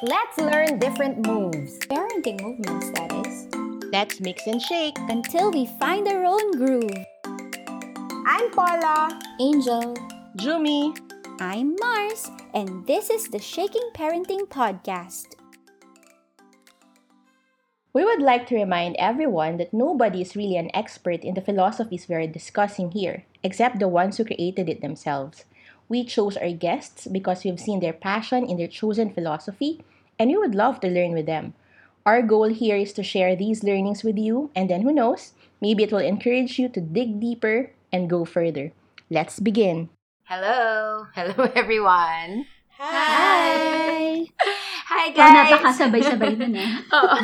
Let's learn different moves Parenting movements, that is. Let's mix and shake. Until we find our own groove. I'm Paula. Angel. Jumi. I'm Mars, and this is the Shaking Parenting Podcast. We would like to remind everyone that nobody is really an expert in the philosophies we are discussing here, except the ones who created it themselves. We chose our guests because we've seen their passion in their chosen philosophy, and we would love to learn with them. Our goal here is to share these learnings with you, and then who knows, maybe it will encourage you to dig deeper and go further. Let's begin. Hello! Hello, everyone! Hi! Hi, Wow, guys! napakasabay-sabay nun eh. Oo.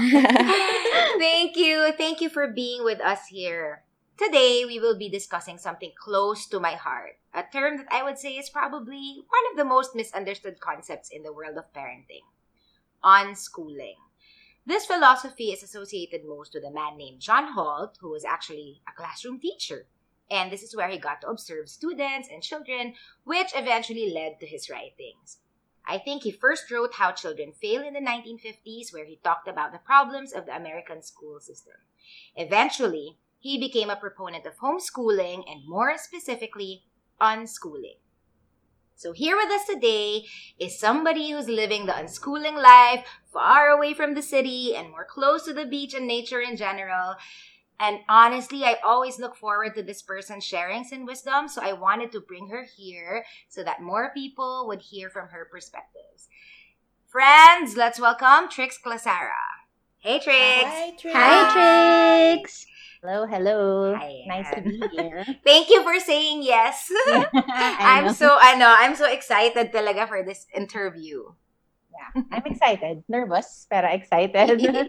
Thank you. Thank you for being with us here. Today, we will be discussing something close to my heart. A term that I would say is probably one of the most misunderstood concepts in the world of parenting. Unschooling. This philosophy is associated most with a man named John Holt, who was actually a classroom teacher. And this is where he got to observe students and children, which eventually led to his writings. I think he first wrote How Children Fail in the 1950s, where he talked about the problems of the American school system. Eventually, he became a proponent of homeschooling and more specifically, unschooling. So, here with us today is somebody who's living the unschooling life far away from the city and more close to the beach and nature in general. And honestly, I always look forward to this person sharing some wisdom. So I wanted to bring her here so that more people would hear from her perspectives. Friends, let's welcome Trix Clasara. Hey, Trix. Trix. Hi, Trix! Hello, hello. Hi. Nice to be here. Thank you for saying yes. I I'm know. so ano, I'm so excited talaga for this interview. Yeah, I'm excited. Nervous, pero excited. Okay.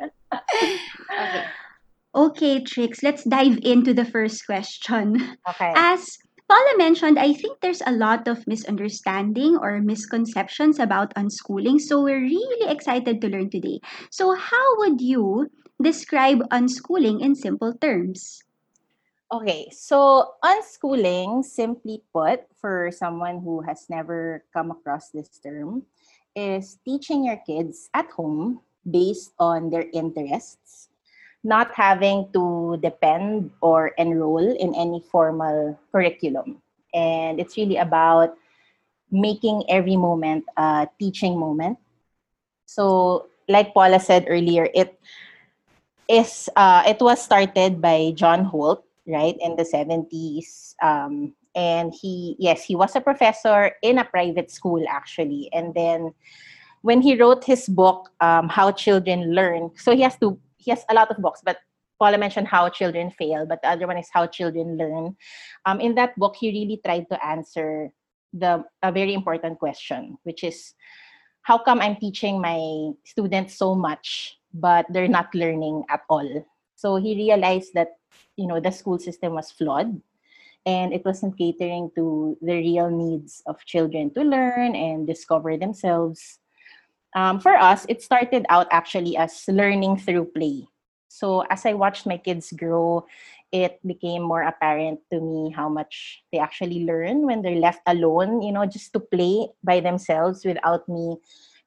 Okay, Trix, let's dive into the first question. okay. As Paula mentioned, I think there's a lot of misunderstanding or misconceptions about unschooling, so we're really excited to learn today. So, how would you describe unschooling in simple terms? Okay, so unschooling, simply put, for someone who has never come across this term, is teaching your kids at home based on their interests, not having to depend or enroll in any formal curriculum. And it's really about making every moment a teaching moment. So, like Paula said earlier, it is uh, it was started by John Holt right in the 70s um, and he yes he was a professor in a private school actually. And then when he wrote his book um, how children learn so he has to he has a lot of books but paula mentioned how children fail but the other one is how children learn. Um, in that book he really tried to answer the a very important question which is how come i'm teaching my students so much but they're not learning at all? So he realized that you know the school system was flawed and it wasn't catering to the real needs of children to learn and discover themselves. Um, for us it started out actually as learning through play. So as i watched my kids grow it became more apparent to me how much they actually learn when they're left alone you know just to play by themselves without me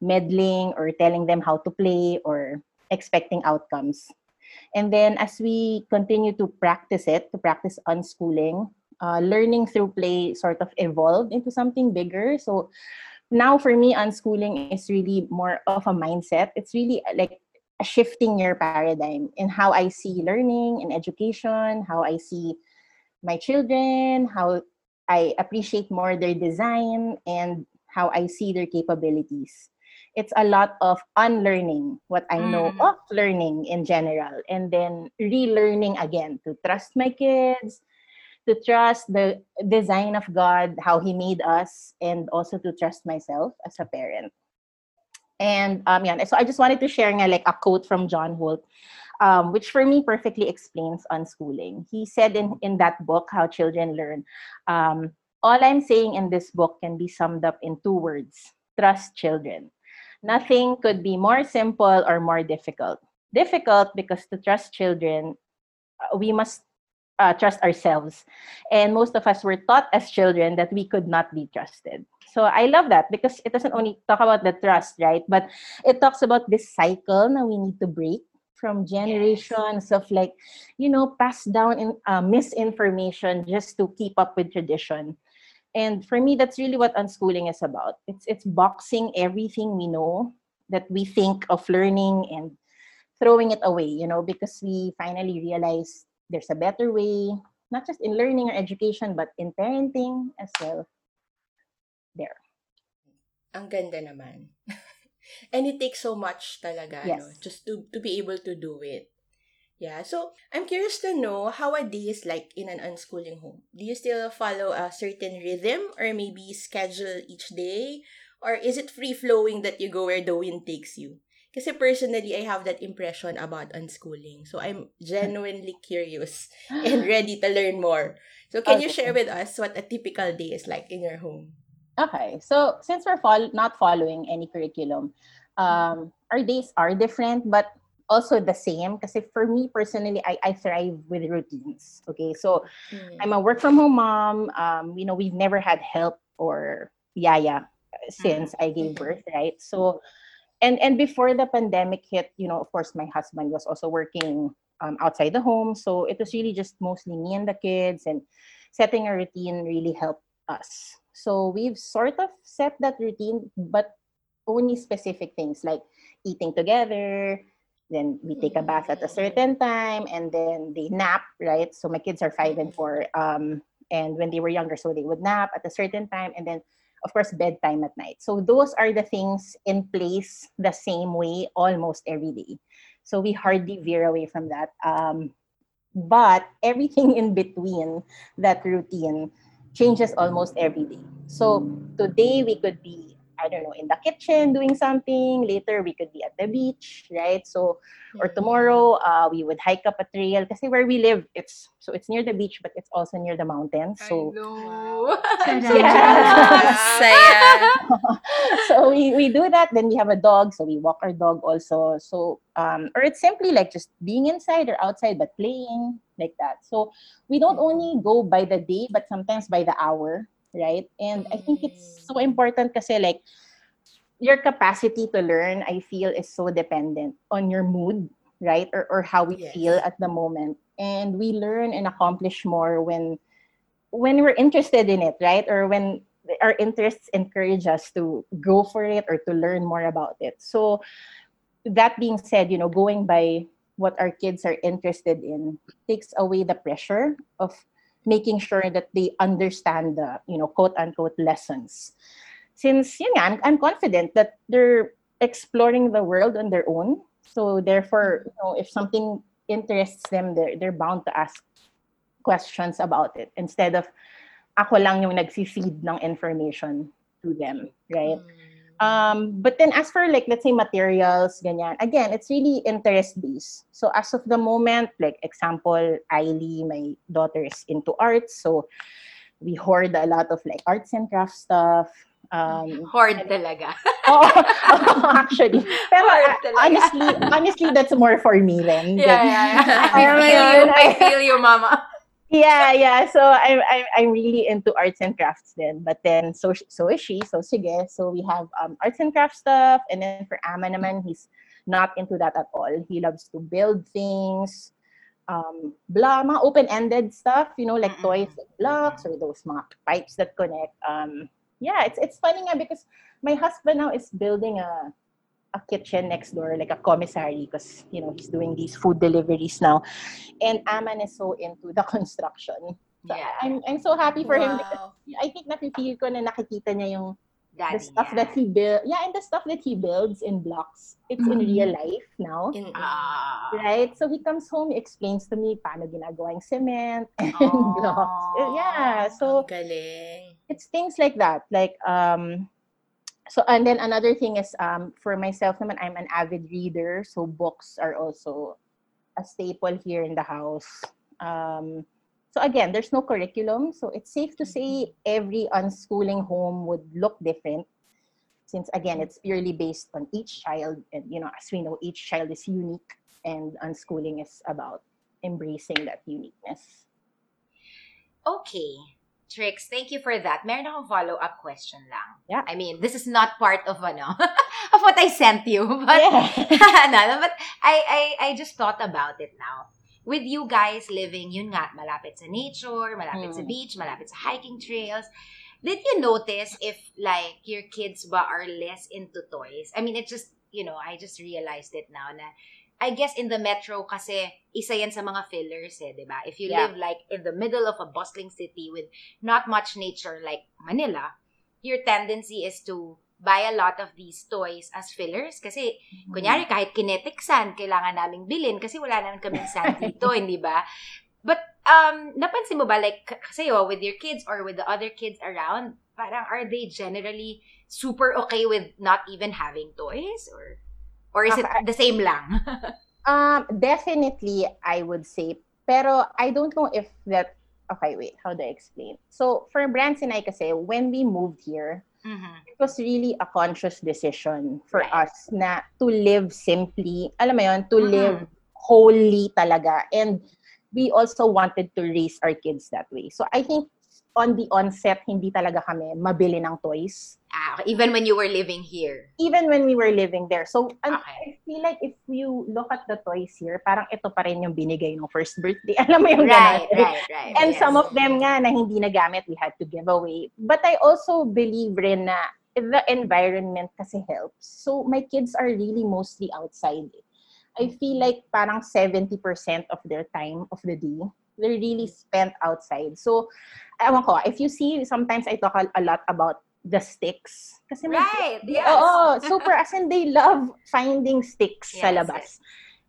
meddling or telling them how to play or expecting outcomes and then as we continue to practice it, to practice unschooling, uh, learning through play sort of evolved into something bigger. So now for me, unschooling is really more of a mindset. It's really like shifting your paradigm in how I see learning and education, how I see my children, how I appreciate more their design, and how I see their capabilities it's a lot of unlearning what I know Mm. of learning in general and then relearning again to trust my kids, to trust the design of God, how He made us, and also to trust myself as a parent. And um, yeah, so I just wanted to share like a quote from John Holt, um, which for me perfectly explains unschooling. He said in, in that book, How Children Learn, um, all I'm saying in this book can be summed up in two words trust children. Nothing could be more simple or more difficult. Difficult because to trust children, uh, we must uh, trust ourselves. And most of us were taught as children that we could not be trusted. So I love that because it doesn't only talk about the trust, right? But it talks about this cycle that we need to break from generations of like, you know, passed down in uh, misinformation just to keep up with tradition. And for me, that's really what unschooling is about. It's it's boxing everything we know that we think of learning and throwing it away, you know, because we finally realize there's a better way, not just in learning or education, but in parenting as well. Ang ganda naman. and it takes so much talaga, Yes. no? Just to, to be able to do it. Yeah, so I'm curious to know how a day is like in an unschooling home. Do you still follow a certain rhythm or maybe schedule each day? Or is it free flowing that you go where the wind takes you? Kasi personally, I have that impression about unschooling. So I'm genuinely curious and ready to learn more. So can you Okay. share with us what a typical day is like in your home? Okay, so since we're fol- not following any curriculum, um, our days are different, but also the same. Because for me personally, I, I thrive with routines. Okay, so Mm. I'm a work from home mom. Um, you know, we've never had help or yaya since I gave Mhm. birth, right? So, and and before the pandemic hit, you know, of course, my husband was also working um, outside the home, so it was really just mostly me and the kids, and setting a routine really helped us. So we've sort of set that routine, but only specific things like eating together. Then we take a bath at a certain time, and then they nap, right? So my kids are five and four, um, and when they were younger, so they would nap at a certain time, and then of course bedtime at night. So those are the things in place the same way almost every day. So we hardly veer away from that. Um, but everything in between that routine changes almost every day. So today we could be, I don't know, in the kitchen doing something. Later we could be at the beach, right? So or tomorrow uh, we would hike up a trail. Because where we live, it's so it's near the beach, but it's also near the mountains. So know. So we, we do that then we have a dog so we walk our dog also so um or it's simply like just being inside or outside but playing like that so we don't only go by the day but sometimes by the hour right? And i think it's mm. so important because like your capacity to learn i feel is so dependent on your mood right? Or, or how we Yes. feel at the moment. And we learn and accomplish more when when we're interested in it right? Or when our interests encourage us to go for it or to learn more about it. So that being said you know going by what our kids are interested in takes away the pressure of making sure that they understand the you know quote unquote lessons. Since you know I'm, I'm confident that they're exploring the world on their own. So therefore you know if something interests them they're, they're bound to ask questions about it instead of ako lang yung nagfi-feed ng information to them right um but then as for like let's say materials ganyan again it's really interest based so as of the moment like example Ailey my daughter is into arts so we hoard a lot of like arts and crafts stuff um Hoard talaga. Oo, actually pero Hoard talaga. honestly honestly that's more for me then Yeah, yeah, yeah. I feel you. I feel you, mama. Yeah, yeah. So I'm I'm I'm really into arts and crafts then. But then so so is she. So sige. So we have um arts and crafts stuff, and then for Ama naman, he's not into that at all. He loves to build things, um, blah, mga open-ended stuff. You know, like toys, like blocks, or those mga pipes that connect. Um, yeah, it's it's funny nga because my husband now is building a a kitchen next door, like a commissary, because you know he's doing these food deliveries now, and Aman is so into the construction. So Yeah. I'm I'm so happy for him because Wow. I think napipigil ko na nakikita niya yung the Daddy stuff niya. that he build. Yeah, and the stuff that he builds in blocks. It's in Mhm. real life now. In, Ah. Right? So he comes home, explains to me paano ginagawa yung cement and Aw. blocks. Yeah, so galing. it's things like that like um so and then another thing is um for myself naman I'm an avid reader. So books are also a staple here in the house. Um so again there's no curriculum. So it's safe to say every unschooling home would look different since again it's purely based on each child. And you know as we know each child is unique and unschooling is about embracing that uniqueness. Okay. Trix, thank you for that. Meron akong follow-up question lang. Yeah. I mean, this is not part of ano, of what I sent you, but Yeah. no, but I, I I just thought about it now. With you guys living, yun nga, malapit sa nature, malapit sa Mm. beach, malapit sa hiking trails. Did you notice if like your kids ba are less into toys? I mean, it just, you know, I just realized it now na I guess in the metro kasi isa yan sa mga fillers eh, 'di ba? If you Yeah. live like in the middle of a bustling city with not much nature like Manila, your tendency is to buy a lot of these toys as fillers kasi kunyari kahit kinetic sand kailangan naming bilhin kasi wala naman kaming sand dito, hindi ba? But um napansin mo ba like kasi oh, with your kids or with the other kids around, parang are they generally super okay with not even having toys or or is it the same lang? Um, definitely, I would say. Pero I don't know if that. Okay, wait. How do I explain? So for Brands and I, kasi when we moved here, Mhm. it was really a conscious decision for Right. us na to live simply. Alam mo yon, to Mhm. live wholly talaga. And we also wanted to raise our kids that way. So I think on the onset, hindi talaga kami mabili ng toys. Ah, okay. even when you were living here. even when we were living there. So, and Okay. I feel like if you look at the toys here, parang ito pa rin yung binigay ng first birthday. Alam mo yung Right, ganun? right, right. And yes. some of them nga na hindi nagamit, we had to give away. But I also believe rin na the environment kasi helps. So, my kids are really mostly outside. I feel like parang 70% of their time of the day, they're really spent outside. So, ewan ko, if you see, sometimes I talk a, a lot about the sticks. Kasi my Right, yes. Oo, super. As in, they love finding sticks sa Yes, labas.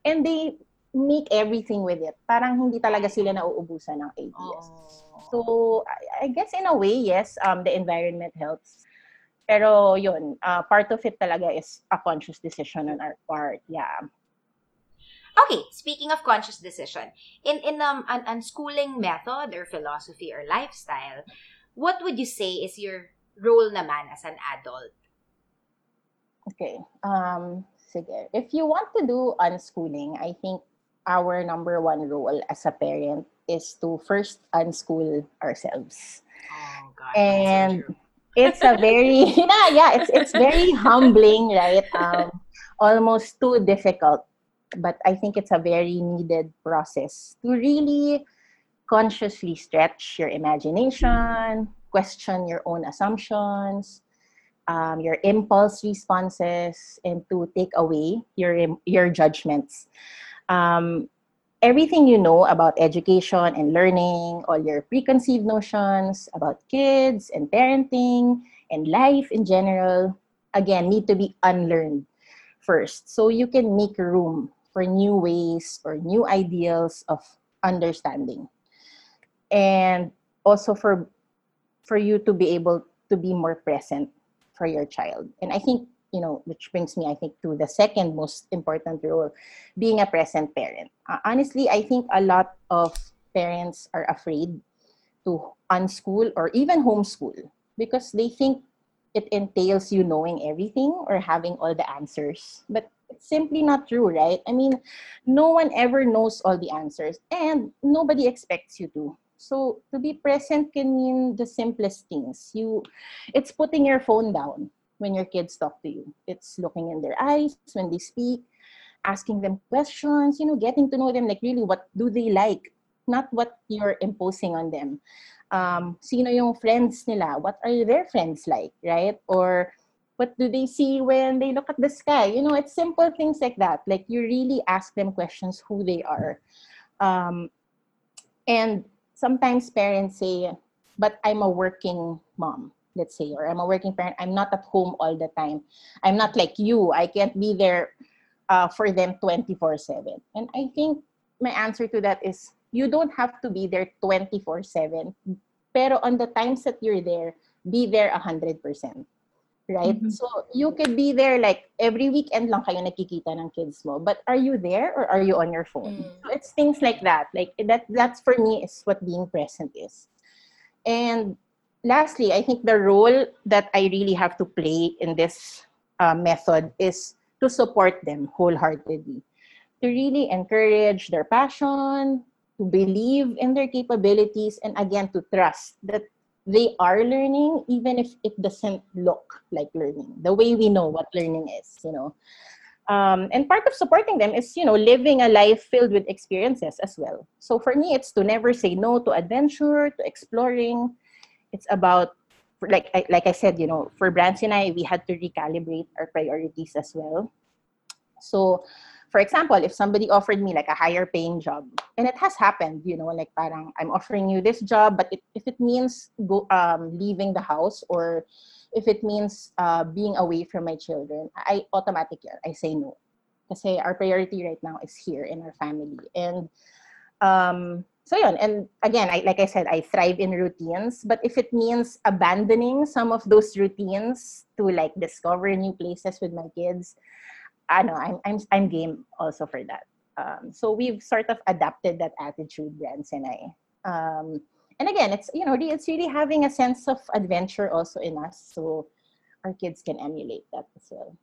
And they make everything with it. Parang hindi talaga sila nauubusan ng ideas. Oh. So, I, I guess in a way, yes, um, the environment helps. Pero yun, uh, part of it talaga is a conscious decision on our part. Yeah. Okay, speaking of conscious decision, in in um an unschooling method or philosophy or lifestyle, what would you say is your role naman as an adult? Okay. Um, sige. If you want to do unschooling, I think our number one role as a parent is to first unschool ourselves. Oh God. and it's a very yeah, yeah it's it's very humbling right um almost too difficult but i think it's a very needed process to really consciously stretch your imagination question your own assumptions um, your impulse responses and to take away your your judgments um, everything you know about education and learning, all your preconceived notions about kids and parenting and life in general, again, need to be unlearned first. So you can make room for new ways or new ideals of understanding. And also for for you to be able to be more present for your child. And I think, you know, which brings me, I think, to the second most important role being a present parent. Uh, honestly, I think a lot of parents are afraid to unschool or even homeschool because they think it entails you knowing everything or having all the answers. But it's simply not true, right? I mean, no one ever knows all the answers and nobody expects you to. So to be present can mean the simplest things. You it's putting your phone down when your kids talk to you. It's looking in their eyes when they speak asking them questions, you know, getting to know them, like really what do they like, not what you're imposing on them. Um, sino yung friends nila? What are their friends like, right? Or what do they see when they look at the sky? You know, it's simple things like that. Like you really ask them questions who they are. Um, and sometimes parents say, but I'm a working mom, let's say, or I'm a working parent. I'm not at home all the time. I'm not like you. I can't be there uh, for them 24 7. And I think my answer to that is you don't have to be there 24 7. Pero on the times that you're there, be there 100%. Right? Mhm. So you could be there like every weekend lang kayo nakikita ng kids mo. But are you there or are you on your phone? Mm. So it's things like that. Like that that's for me is what being present is. And lastly, I think the role that I really have to play in this uh, method is to support them wholeheartedly, to really encourage their passion, to believe in their capabilities, and again, to trust that they are learning, even if it doesn't look like learning, the way we know what learning is, you know. Um, and part of supporting them is, you know, living a life filled with experiences as well. So for me, it's to never say no to adventure, to exploring. It's about, like I, like I said, you know, for Brands and I, we had to recalibrate our priorities as well. So, for example, if somebody offered me like a higher paying job, and it has happened, you know, like parang I'm offering you this job, but it, if it means go um, leaving the house or if it means uh, being away from my children, I automatically I say no. Kasi our priority right now is here in our family. And um, so yun. And again, I, like I said, I thrive in routines. But if it means abandoning some of those routines to like discover new places with my kids, I know I'm I'm I'm game also for that. Um, so we've sort of adapted that attitude, Brands and I. Um, and again, it's you know it's really having a sense of adventure also in us, so our kids can emulate that as well.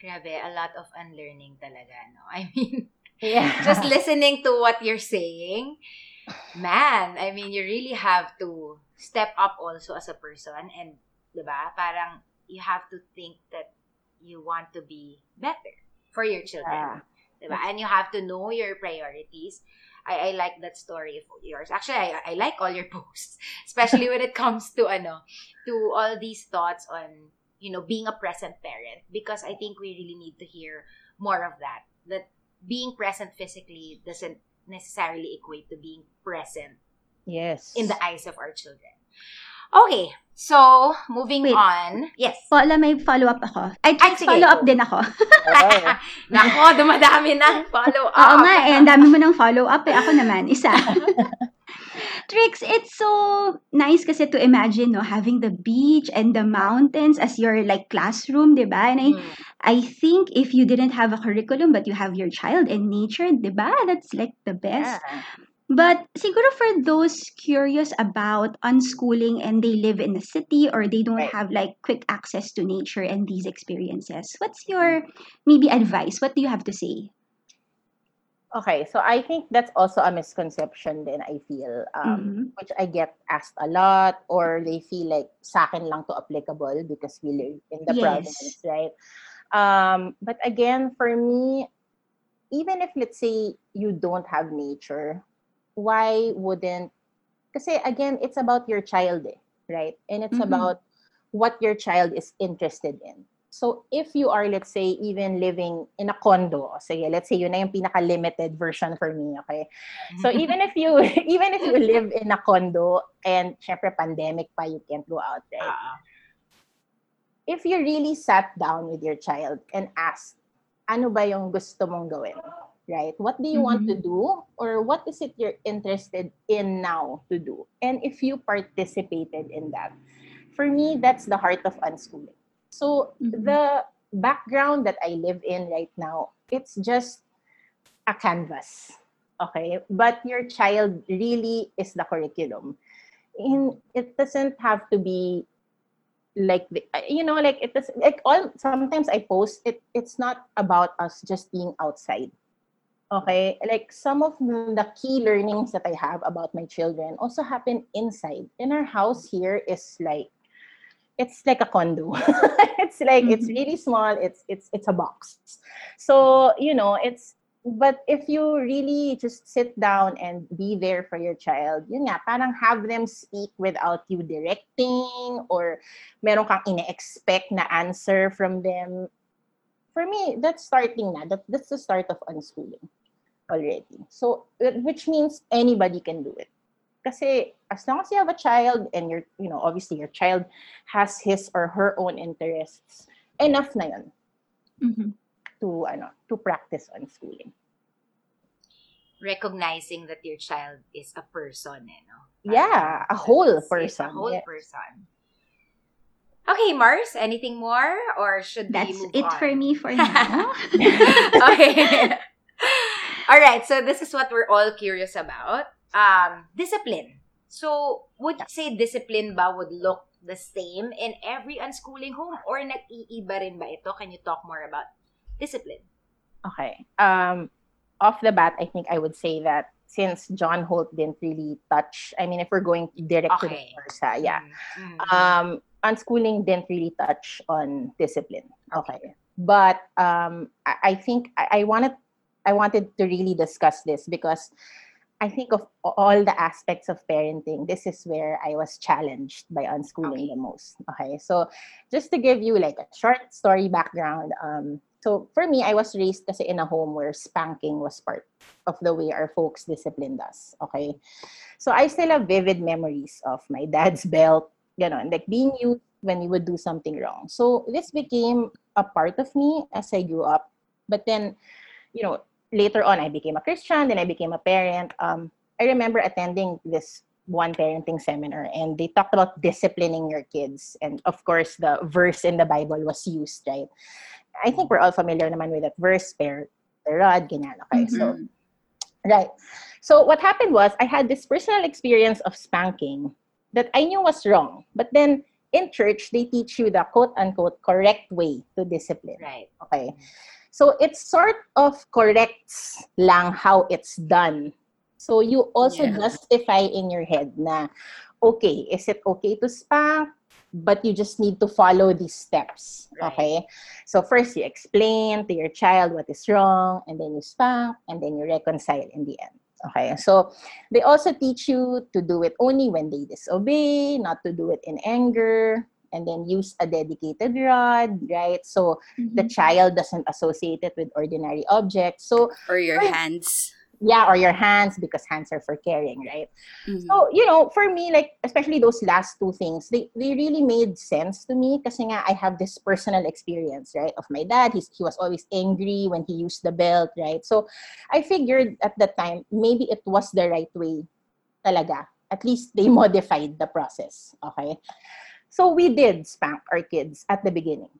Grabe, a lot of unlearning talaga, no? I mean, Yeah. just listening to what you're saying, man, I mean, you really have to step up also as a person and, di ba, parang you have to think that you want to be better for your children. Yeah. Diba? And you have to know your priorities. I, I like that story of yours. Actually, I, I like all your posts, especially when it comes to ano, to all these thoughts on you know being a present parent because I think we really need to hear more of that. That being present physically doesn't necessarily equate to being present Yes. in the eyes of our children. Okay, so moving Wait. on. Yes. Paula, may follow-up ako. Ay, Ay, sige, follow-up din ako. Okay. Nako, dumadami ng follow-up. Oo nga eh, ang dami mo ng follow-up eh. Ako naman, isa. Trix, it's so nice kasi to imagine, no, having the beach and the mountains as your like classroom, di ba? And I, Mm. I think if you didn't have a curriculum but you have your child in nature, di ba? That's like the best. Yeah. But siguro for those curious about unschooling and they live in a city or they don't Right. have like quick access to nature and these experiences, what's your maybe advice? What do you have to say? Okay, so I think that's also a misconception then I feel, um, Mhm. which I get asked a lot or they feel like sa akin lang to applicable because we live in the Yes. province, right? Um, but again, for me, even if let's say you don't have nature, why wouldn't, kasi again, it's about your child, eh, right? And it's Mhm. about what your child is interested in. So if you are, let's say, even living in a condo, sige, let's say yun na yung pinaka-limited version for me, okay? So even if you even if you live in a condo and syempre pandemic pa, you can't go out, right? Ah, If you really sat down with your child and asked, ano ba yung gusto mong gawin? Right? What do you want to do? Or what is it you're interested in now to do? And if you participated in that, for me, that's the heart of unschooling. So Mhm. the background that I live in right now, it's just a canvas. Okay. But your child really is the curriculum. In it doesn't have to be like the, you know like it does like all sometimes i post it it's not about us just being outside okay like some of the key learnings that i have about my children also happen inside in our house here is like it's like a condo it's like it's Mhm. really small it's it's it's a box so you know it's but if you really just sit down and be there for your child, yun nga, parang have them speak without you directing or meron kang ine-expect na answer from them. For me, that's starting na. That, that's the start of unschooling already. So, which means anybody can do it. Kasi as long as you have a child and you're, you know, obviously your child has his or her own interests, enough na yun Mhm. to, ano, to practice unschooling. recognizing that your child is a person, eh, no? Yeah, a whole it's- it's person, a whole yes. person. Okay, Mars, anything more? Or should That's we move it on? for me for now. okay. all right, so this is what we're all curious about. Um, discipline. So, would you say discipline ba would look the same in every unschooling home or nag-iiba rin ba ito? Can you talk more about discipline? Okay. Um, off the bat, I think I would say that since John Holt didn't really touch, I mean, if we're going direct to the Okay. ha, yeah. Mm, mm. Um, unschooling didn't really touch on discipline. Okay. But um, I, I think I, I wanted I wanted to really discuss this because I think of all the aspects of parenting, this is where I was challenged by unschooling Okay. the most. Okay. So just to give you like a short story background, um, so for me, I was raised kasi in a home where spanking was part of the way our folks disciplined us. Okay. So I still have vivid memories of my dad's belt, you know, and like being used when we would do something wrong. So this became a part of me as I grew up. But then, you know, later on, I became a Christian, then I became a parent. Um, I remember attending this one parenting seminar and they talked about disciplining your kids. And of course, the verse in the Bible was used, right? I think we're all familiar naman with that verse, spare the rod, ganyan. Okay, so Right. So what happened was I had this personal experience of spanking that I knew was wrong. But then in church, they teach you the quote unquote correct way to discipline. Right. Okay. So it sort of corrects lang how it's done. So you also Yeah. justify in your head na, okay, is it okay to spank? But you just need to follow these steps. Right. Okay. So first you explain to your child what is wrong, and then you spank, and then you reconcile in the end. Okay. So they also teach you to do it only when they disobey, not to do it in anger, and then use a dedicated rod, right? So the child doesn't associate it with ordinary objects. So Or your Right. hands. yeah, or your hands because hands are for carrying, right? Mhm. So, you know, for me, like, especially those last two things, they, they really made sense to me kasi nga I have this personal experience, right, of my dad. He's, he was always angry when he used the belt, right? So, I figured at that time, maybe it was the right way talaga. At least they modified the process, okay? So, we did spank our kids at the beginning,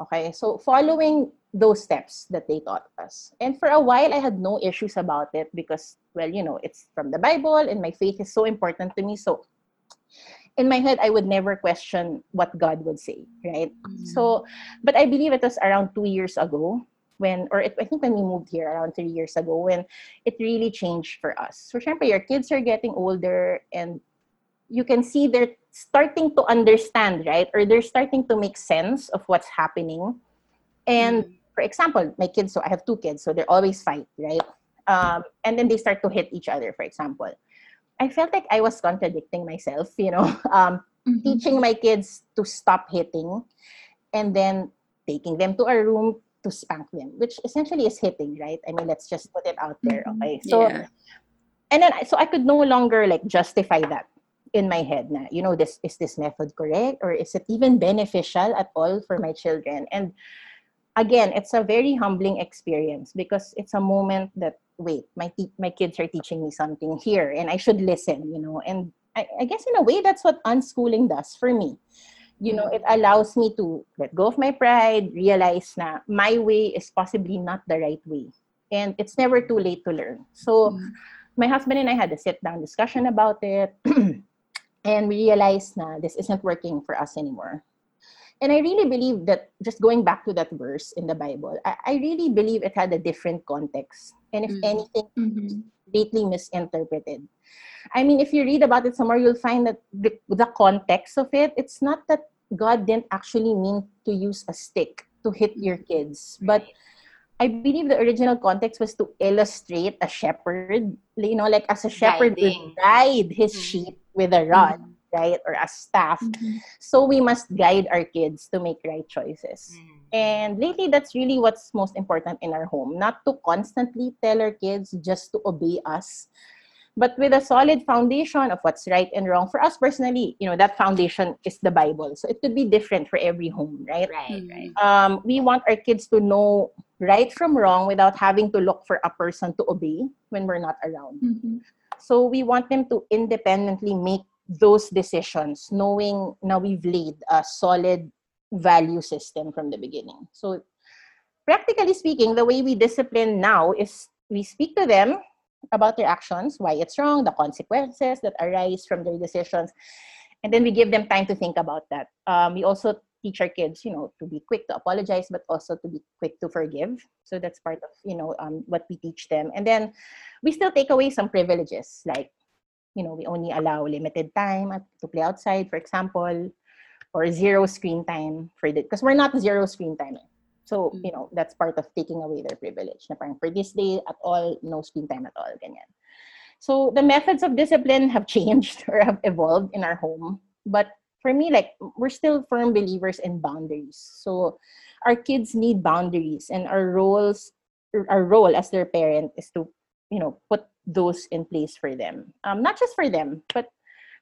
okay? So, following those steps that they taught us. And for a while, I had no issues about it because, well, you know, it's from the Bible and my faith is so important to me. So, in my head, I would never question what God would say, right? Mm. So, but I believe it was around two years ago when, or it, I think when we moved here around three years ago, when it really changed for us. So, syempre, your kids are getting older and you can see they're starting to understand, right? Or they're starting to make sense of what's happening. And for example, my kids, so I have two kids, so they're always fight, right? Um, and then they start to hit each other, for example. I felt like I was contradicting myself, you know, um, Mhm. teaching my kids to stop hitting and then taking them to a room to spank them, which essentially is hitting, right? I mean, let's just put it out there, Mhm. okay? So, Yeah. and then so I could no longer like justify that in my head na you know this is this method correct? Or is it even beneficial at all for my children? And again it's a very humbling experience because it's a moment that wait my te- my kids are teaching me something here and I should listen you know? And I, I guess in a way that's what unschooling does for me. You know it allows me to let go of my pride realize na my way is possibly not the right way. And it's never too late to learn. So Mhm. my husband and I had a sit down discussion about it and we realized na this isn't working for us anymore. And I really believe that just going back to that verse in the Bible, I, I really believe it had a different context. And if Mhm. anything, Mhm. greatly misinterpreted. I mean, if you read about it somewhere, you'll find that the, the context of it, it's not that God didn't actually mean to use a stick to hit your kids, but I believe the original context was to illustrate a shepherd, you know, like as a shepherd Guiding. would guide his Mhm. sheep with a rod, right, or a staff. Mhm. So we must guide our kids to make right choices. Mm. And lately, that's really what's most important in our home. Not to constantly tell our kids just to obey us, but with a solid foundation of what's right and wrong. For us personally, you know, that foundation is the Bible. So it could be different for every home, right? Right, right. Um, we want our kids to know right from wrong without having to look for a person to obey when we're not around. Mhm. So we want them to independently make those decisions, knowing now we've laid a solid value system from the beginning. So practically speaking, the way we discipline now is we speak to them about their actions, why it's wrong, the consequences that arise from their decisions, and then we give them time to think about that. Um, we also teach our kids, you know, to be quick to apologize, but also to be quick to forgive. So that's part of, you know, um, what we teach them. And then we still take away some privileges, like, you know, we only allow limited time at, to play outside, for example, or zero screen time for the, because we're not zero screen time. So, you know, that's part of taking away their privilege. Na parang for this day at all, no screen time at all, ganyan. So the methods of discipline have changed or have evolved in our home. But for me, like we're still firm believers in boundaries. So our kids need boundaries, and our roles, our role as their parent is to, you know, put those in place for them. Um, not just for them, but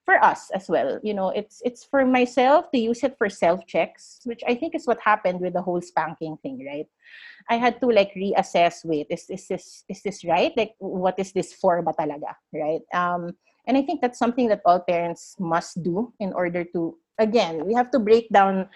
for us as well. You know, it's it's for myself to use it for self checks, which I think is what happened with the whole spanking thing, right? I had to like reassess. Wait, is is this is this right? Like, what is this for? Ba talaga, right? Um, and I think that's something that all parents must do in order to. Again, we have to break down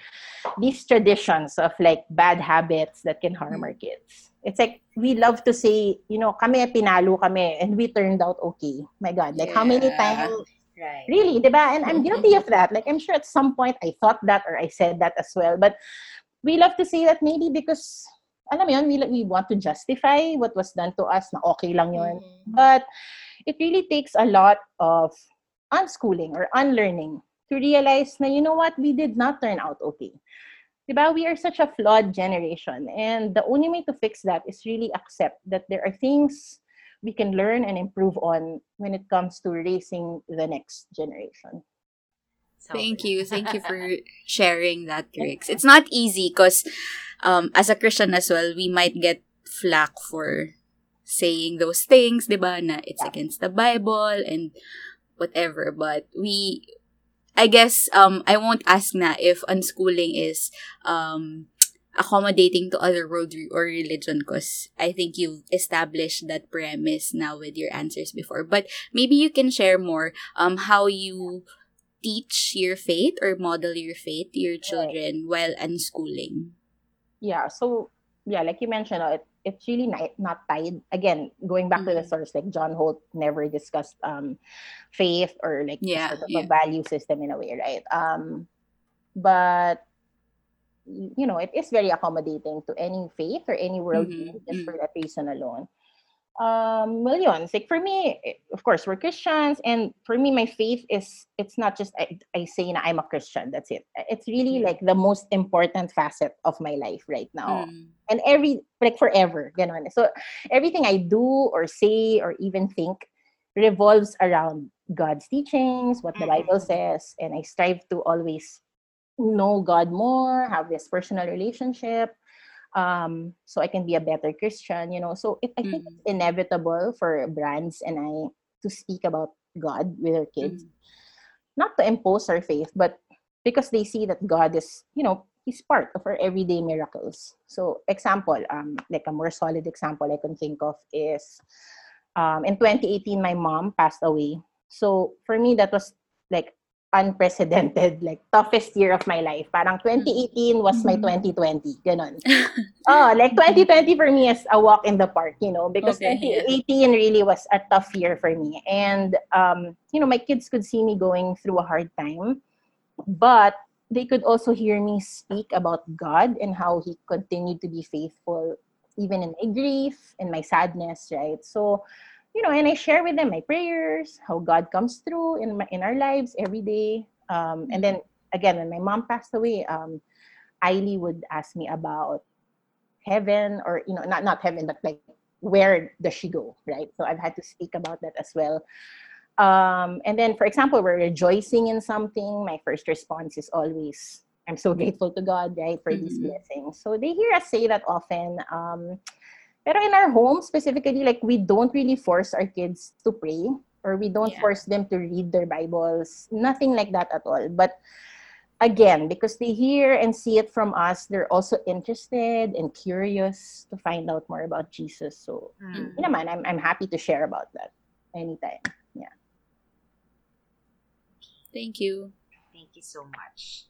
these traditions of like bad habits that can harm our kids. It's like we love to say, you know, kami pinalo kami and we turned out okay. My God, like how many times Right. Really, diba? And I'm guilty of that. Like, I'm sure at some point I thought that or I said that as well. But we love to say that maybe because, alam mo yun, we, we want to justify what was done to us na okay lang yun. Mm. But it really takes a lot of unschooling or unlearning to realize na, you know what, we did not turn out okay. Diba? We are such a flawed generation. And the only way to fix that is really accept that there are things we can learn and improve on when it comes to raising the next generation. So Thank you. Thank you for sharing that, Trix. It's not easy because um, as a Christian as well, we might get flack for saying those things, di ba, na it's against the Bible and whatever. But we, I guess, um, I won't ask na if unschooling is um, accommodating to other world or religion because I think you've established that premise now with your answers before. But maybe you can share more um, how you teach your faith or model your faith to your children while unschooling. Yeah, so yeah, like you mentioned, uh, it, it's really not, not tied. Again, going back to the Mhm. source, like John Holt never discussed um, faith or like Yeah, sort of yeah. a value system in a way, right? Um, but you know, it is very accommodating to any faith or any worldview Mhm, just mm. for that reason alone. Um, well, yun, like for me, of course, we're Christians, and for me, my faith is it's not just I, I say na I'm a Christian. That's it. It's really Mm. like the most important facet of my life right now Mm. And every like forever ganon. so everything i do or say or even think revolves around god's teachings what the bible says and i strive to always know god more have this personal relationship um so i can be a better christian you know so it, i think Mm. it's inevitable for brands and i to speak about god with their kids Mm. not to impose our faith, but because they see that God is, you know, He's part of our everyday miracles. So, example, um, like a more solid example I can think of is um, in 2018, my mom passed away. So, for me, that was like unprecedented, like toughest year of my life. Parang 2018 was my Mhm. 2020, ganon. oh, like 2020 for me is a walk in the park, you know, because Okay, yeah. 2018 really was a tough year for me. And, um, you know, my kids could see me going through a hard time, but they could also hear me speak about God and how He continued to be faithful, even in my grief and my sadness, right? So, you know, and I share with them my prayers, how God comes through in my, in our lives every day. Um, and then again, when my mom passed away, um, would ask me about heaven or you know not not heaven but like where does she go right so i've had to speak about that as well um and then for example we're rejoicing in something my first response is always i'm so grateful to god right for these Mhm. blessings so they hear us say that often um pero in our home specifically like we don't really force our kids to pray or we don't Yeah. force them to read their bibles nothing like that at all but again because they hear and see it from us they're also interested and curious to find out more about jesus so Mm. naman, I'm, I'm happy to share about that anytime Thank you. Thank you so much.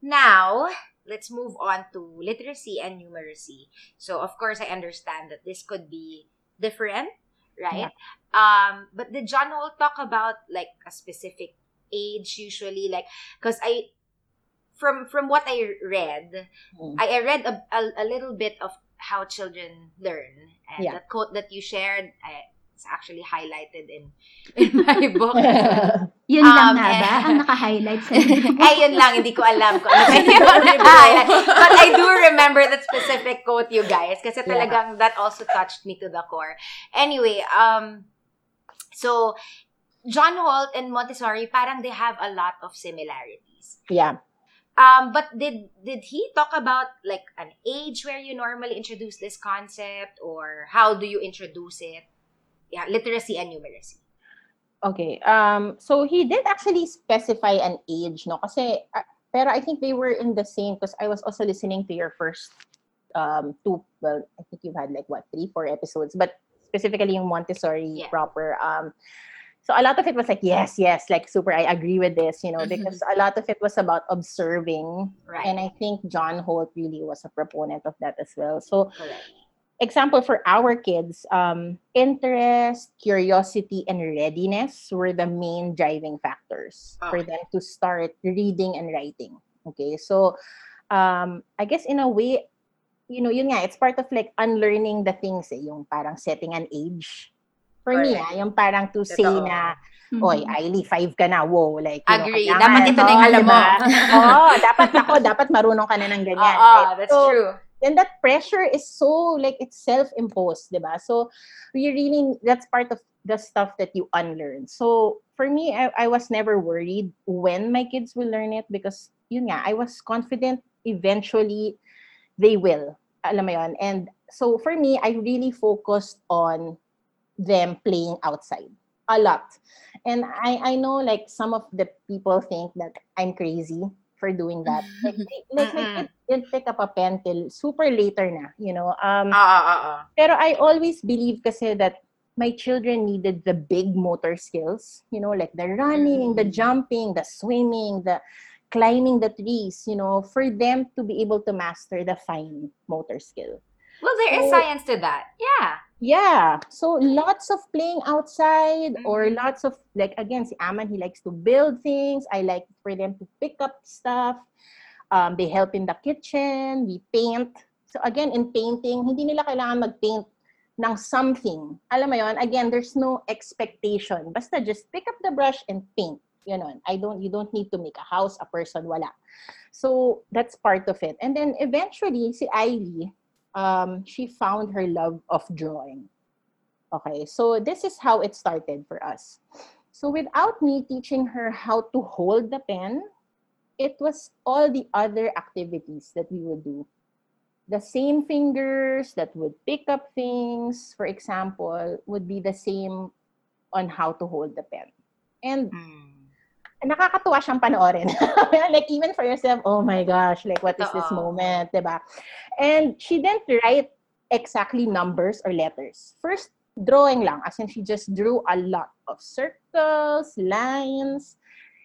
Now, let's move on to literacy and numeracy. So, of course, I understand that this could be different, right? Yeah. Um, but did John Holt talk about like a specific age usually? Like, because I, from from what I read, Mm. I, I read a, a, a little bit of how children learn. And Yeah. that quote that you shared, I, it's actually highlighted in, in my book. as well. Yun lang Um, nga ba eh. ang naka-highlight sa Ay, yun lang. Hindi ko alam kung ano sa inyo naka-highlight. But I do remember that specific quote, you guys. Kasi Yeah. talagang that also touched me to the core. Anyway, um, so, John Holt and Montessori, parang they have a lot of similarities. yeah. Um, but did did he talk about like an age where you normally introduce this concept, or how do you introduce it? Yeah, literacy and numeracy. Okay. Um, so he did actually specify an age, no? Kasi, uh, pero I think they were in the same because I was also listening to your first um two. Well, I think you've had like what three, four episodes, but specifically yung Montessori Yeah. proper. Um, so a lot of it was like yes, yes, like super. I agree with this, you know, Mhm. because a lot of it was about observing, Right. and I think John Holt really was a proponent of that as well. So Correct. Example for our kids, um, interest, curiosity, and readiness were the main driving factors for Okay. them to start reading and writing. Okay, so um, I guess in a way, you know, yun nga, it's part of like unlearning the things, eh, yung parang setting an age. For me, Correct. ah, yung parang to say Totoo. na, Mhm. oy, Ailey, five ka na, wow, like, you know, Agree. kailangan, Dapat ito na yung oh, alam mo. Oo, dapat ako, dapat marunong ka na ng ganyan. Oo, right? that's So, true. Then that pressure is so like it's self-imposed, diba? So we really that's part of the stuff that you unlearn. So for me, I, I was never worried when my kids will learn it because yun nga, I was confident eventually they will. Alam mo yun? And so for me, I really focused on them playing outside a lot. And I, I know like some of the people think that I'm crazy for doing that. Like, like kids didn't pick up a pen till super later na, you know. Um, Oo, oo, oo. pero I always believe kasi that my children needed the big motor skills, you know, like the running, the Mm. jumping, the swimming, the climbing the trees, you know, for them to be able to master the fine motor skill. Well, there is So- science to that. Yeah. Yeah. So lots of playing outside or Mhm. lots of like again, si Aman he likes to build things. I like for them to pick up stuff. Um, they help in the kitchen, we paint. So again, in painting, hindi nila kailangan mag-paint ng something. Alam mo yon, again, there's no expectation. Basta just pick up the brush and paint. You know, I don't you don't need to make a house, a person, wala. So that's part of it. And then eventually, si Ivy, um, she found her love of drawing. Okay, so this is how it started for us. So without me teaching her how to hold the pen, it was all the other activities that we would do. The same fingers that would pick up things, for example, would be the same on how to hold the pen. And nakakatuwa siyang panoorin. like even for yourself, oh my gosh, like what is this moment, ba? And she didn't write exactly numbers or letters. First, drawing lang. As in, she just drew a lot of circles, lines.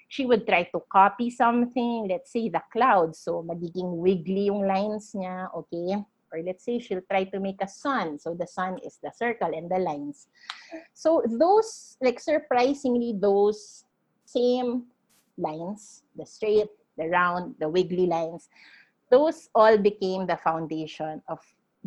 She would try to copy something. Let's say the clouds. So, magiging wiggly yung lines niya. Okay? Or let's say she'll try to make a sun. So, the sun is the circle and the lines. So, those, like surprisingly, those same lines, the straight, the round, the wiggly lines, those all became the foundation of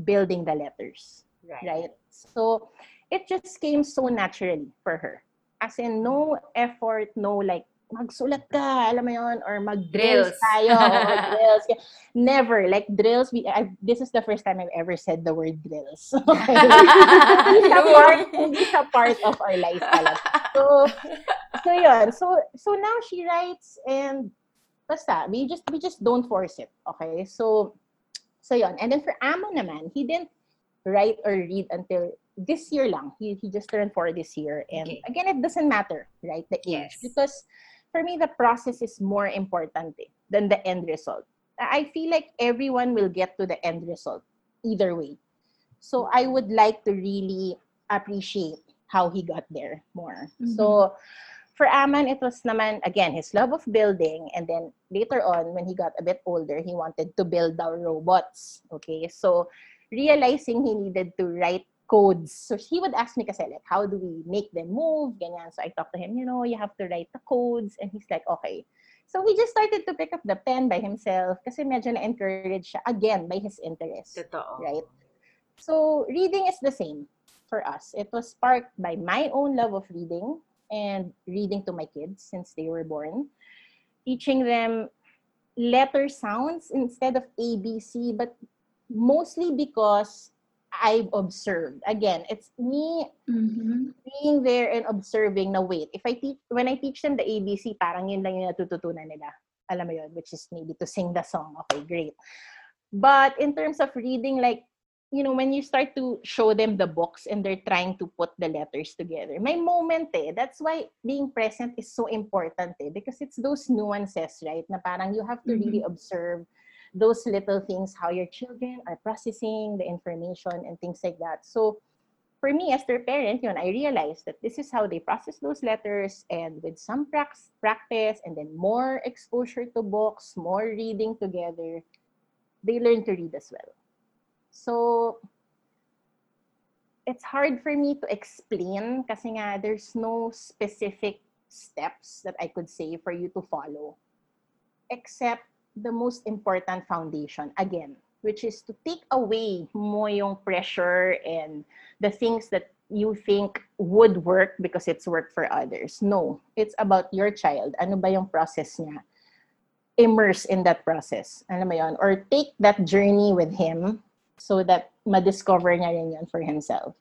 building the letters, right? So it just came so naturally for her. As in, no effort, no like, magsulat ka, alam mo yun, or mag-drills Drills. tayo, or drills. Never. Like, drills, we, I, this is the first time I've ever said the word drills. Okay? hindi siya part, hindi siya part of our life talaga. So, so yun. So, so now she writes and basta, we just, we just don't force it. Okay? So, so yun. And then for Amo naman, he didn't write or read until this year lang. He, he just turned four this year. And Okay. again, it doesn't matter, right? The age. Yes. Because for me, the process is more important eh, than the end result. I feel like everyone will get to the end result either way. So I would like to really appreciate how he got there more. So for Aman, it was naman, again, his love of building. And then later on, when he got a bit older, he wanted to build our robots. Okay. So realizing he needed to write codes. So he would ask me kasi like, how do we make them move? Ganyan. So I talked to him, you know, you have to write the codes. And he's like, okay. So he just started to pick up the pen by himself kasi medyo na-encourage siya again by his interest. Totoo. Right. So reading is the same for us. It was sparked by my own love of reading and reading to my kids since they were born, teaching them letter sounds instead of ABC, but mostly because I've observed. Again, it's me Mhm. being there and observing na wait, if I teach, when I teach them the ABC, parang yun lang yung natututunan nila. Alam mo yun, which is maybe to sing the song. Okay, great. But in terms of reading, like, you know, when you start to show them the books and they're trying to put the letters together, may moment eh. That's why being present is so important eh. Because it's those nuances, right? Na parang you have to really observe those little things, how your children are processing the information and things like that. So, for me as their parent, yun, I realized that this is how they process those letters and with some practice and then more exposure to books, more reading together, they learn to read as well. So, it's hard for me to explain nga there's no specific steps that I could say for you to follow except the most important foundation again which is to take away mo yung pressure and the things that you think would work because it's worked for others. No, it's about your child. Ano ba yung process niya? Immerse in that process. Ano mo yun? Or take that journey with him so that ma-discover niya rin yun for himself.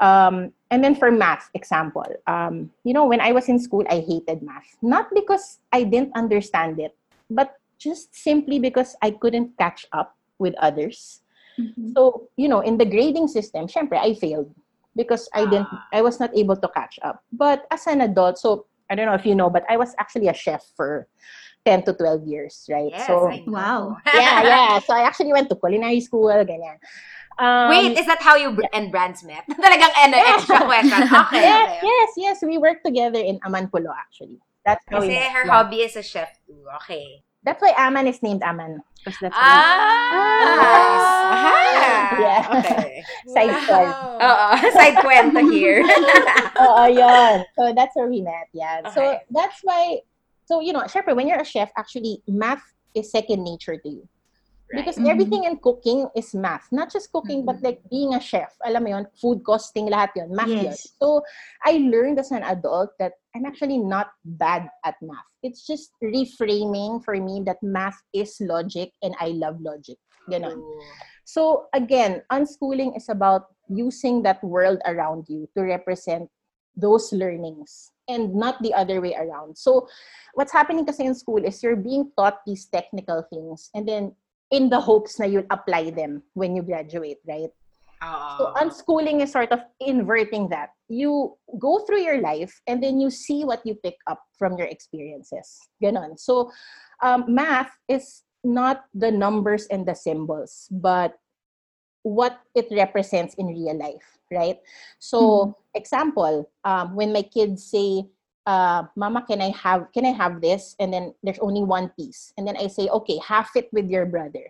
Um, and then for math, example, um, you know, when I was in school, I hated math. Not because I didn't understand it, but just simply because I couldn't catch up with others. Mhm. So, you know, in the grading system, syempre, I failed because I didn't, I was not able to catch up. But as an adult, so I don't know if you know, but I was actually a chef for 10 to 12 years, right? Yes, so, I. Wow. yeah, yeah. So I actually went to culinary school, ganyan. Um, Wait, is that how you br- and Brands met? Talagang ano, extra question. Okay, yes, yes, yes. We worked together in Amanpulo, actually. That's how we Kasi met. her Yeah. hobby is a chef too. Okay. That's why Aman is named Aman. Because that's Ah! Aha! Yeah. Okay. Side story. Oo, side kwento here. Oo, yun. So that's where we met. Yeah. So that's why, so you know, syempre, when you're a chef, actually, math is second nature to you. Because Mhm. everything in cooking is math. Not just cooking, but like being a chef. Alam mo yun, food costing, lahat yun. Math yun. So I learned as an adult that I'm actually not bad at math. It's just reframing for me that math is logic and I love logic. Ganon. So again, unschooling is about using that world around you to represent those learnings and not the other way around. So what's happening kasi in school is you're being taught these technical things and then in the hopes na you'll apply them when you graduate, right? Oo. So unschooling is sort of inverting that. You go through your life and then you see what you pick up from your experiences. Ganon. So um, math is not the numbers and the symbols, but what it represents in real life, right? So example, um, when my kids say, uh, "Mama, can I have can I have this?" and then there's only one piece, and then I say, "Okay, half it with your brother."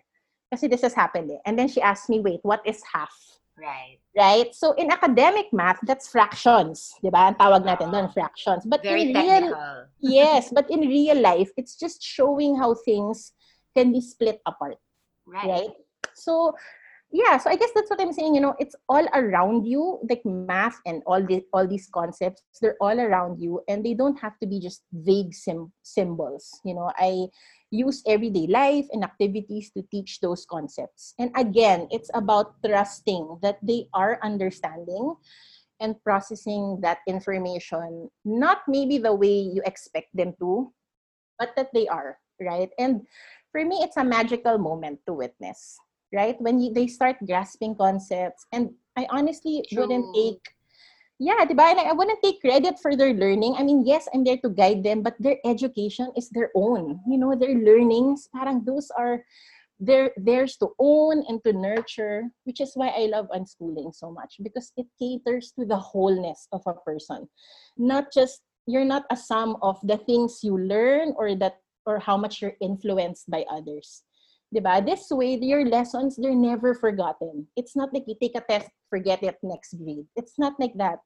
Kasi this has happened eh. And then she asked me, wait, what is half? Right. Right? So in academic math, that's fractions. Di ba? Ang tawag natin doon, fractions. But Very in real, technical. yes, but in real life, it's just showing how things can be split apart, Right. right? So yeah, so I guess that's what I'm saying, you know, it's all around you, like math and all the all these concepts, they're all around you and they don't have to be just vague sim- symbols. You know, I use everyday life and activities to teach those concepts. And again, it's about trusting that they are understanding and processing that information, not maybe the way you expect them to, but that they are, right? And for me, it's a magical moment to witness, right? When you, they start grasping concepts. And I honestly wouldn't take yeah, diba? I I wouldn't take credit for their learning. I mean, yes, I'm there to guide them, but their education is their own. You know, their learnings, parang those are their theirs to own and to nurture, which is why I love unschooling so much because it caters to the wholeness of a person. Not just you're not a sum of the things you learn or that or how much you're influenced by others. Diba? This way, your lessons, they're never forgotten. It's not like you take a test, forget it next grade. It's not like that.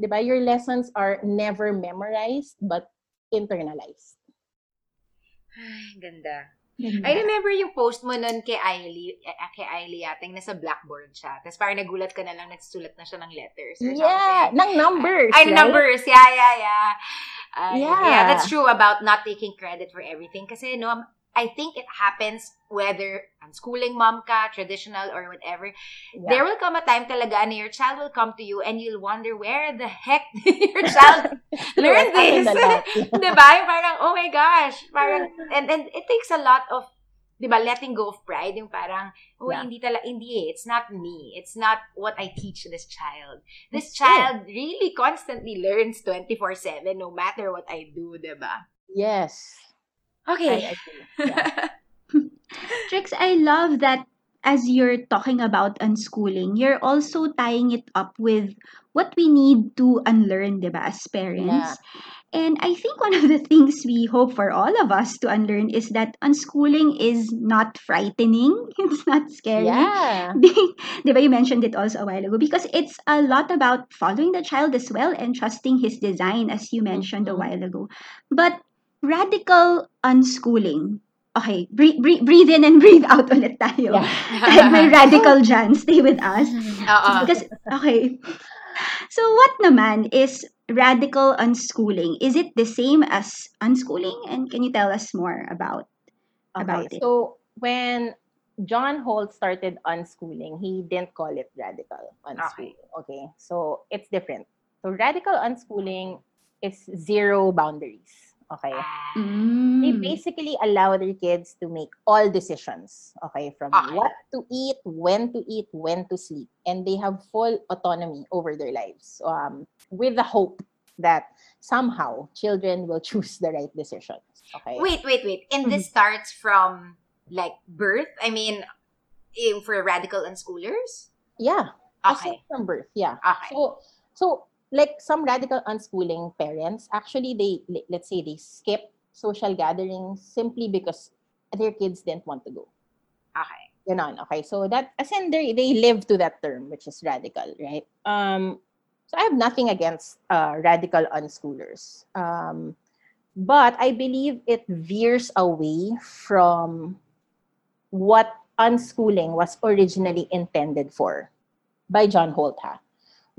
Diba? Your lessons are never memorized, but internalized. Ay, ganda. Ganda. I remember yung post mo nun kay Ailey, eh, kay Ailey yating nasa blackboard siya. Tapos parang nagulat ka na lang, nagsulat na siya ng letters or Yeah, something. ng numbers. Ay, right? numbers. Yeah, yeah, yeah. Ay, Yeah. yeah. that's true about not taking credit for everything. Kasi, no, I think it happens whether unschooling mom ka, traditional, or whatever. Yeah. There will come a time talaga na your child will come to you and you'll wonder where the heck did your child learn True, this? diba? Yung parang, oh my gosh. Parang, and, and it takes a lot of, diba, letting go of pride. Yung parang, oh, Yeah. hindi talaga, hindi eh. It's not me. It's not what I teach this child. This It's true. child really constantly learns 24-7 no matter what I do, diba? Yes. Okay. I agree. Yeah. Trix, I love that as you're talking about unschooling, you're also tying it up with what we need to unlearn, diba, as parents. Yeah. And I think one of the things we hope for all of us to unlearn is that unschooling is not frightening. It's not scary. Yeah. Diba you mentioned it also a while ago because it's a lot about following the child as well and trusting his design as you mentioned a Mhm. while ago. But radical unschooling. Okay, breathe, breathe, breathe in and breathe out ulit tayo. Yeah. Kahit may radical dyan, stay with us. Mm-hmm. Oo. Because, okay. So what naman is radical unschooling? Is it the same as unschooling? And can you tell us more about about it? so when John Holt started unschooling, he didn't call it radical unschooling. Okay. So it's different. So radical unschooling is zero boundaries. Okay. They Mm. basically allow their kids to make all decisions, okay, from Okay. what to eat, when to eat, when to sleep, and they have full autonomy over their lives, um, with the hope that somehow children will choose the right decisions. Okay. Wait, wait, wait. And this starts from like birth? I mean, eh, for radical unschoolers? Yeah. Okay. Aside from birth, yeah. Okay. So, so like some radical unschooling parents, actually, they let's say they skip social gatherings simply because their kids didn't want to go. Okay. Ganon, okay. So that as in they they live to that term, which is radical, right? Um, so I have nothing against uh, radical unschoolers, um, but I believe it veers away from what unschooling was originally intended for by John Holt, ha,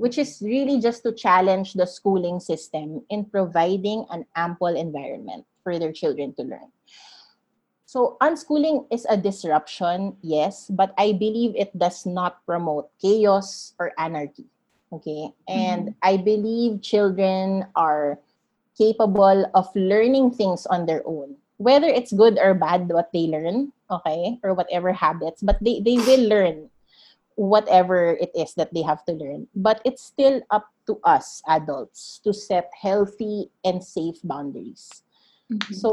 which is really just to challenge the schooling system in providing an ample environment for their children to learn. So unschooling is a disruption, yes, but I believe it does not promote chaos or anarchy. Okay. Mm-hmm. And I believe children are capable of learning things on their own, whether it's good or bad what they learn, okay, or whatever habits, but they, they will learn whatever it is that they have to learn. But it's still up to us adults to set healthy and safe boundaries. Mhm. So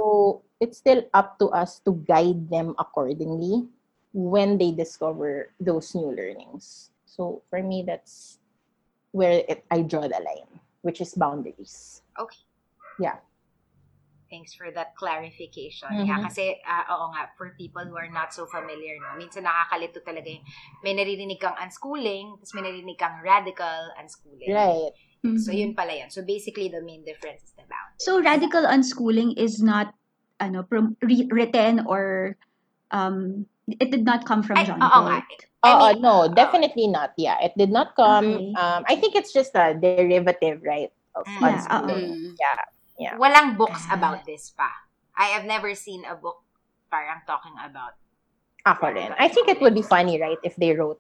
it's still up to us to guide them accordingly when they discover those new learnings. So for me, that's where it, I draw the line, which is boundaries. Thanks for that clarification. Mhm. Yeah, kasi, ah, oo nga, for people who are not so familiar, no, minsan nakakalito talaga yung may naririnig kang unschooling, tapos may naririnig kang radical unschooling. Right. So, Mhm. yun pala yun. So, basically, the main difference is the boundaries. So radical unschooling is not ano prom- re- written or um it did not come from John oo nga. Oh, no, definitely not. Yeah, it did not come. Okay. Um, I think it's just a derivative, right? Of Mm. Yeah, unschooling. Mm. Yeah. Yeah. Walang books about this pa. I have never seen a book parang talking about Ako rin. I think it would be funny, right, if they wrote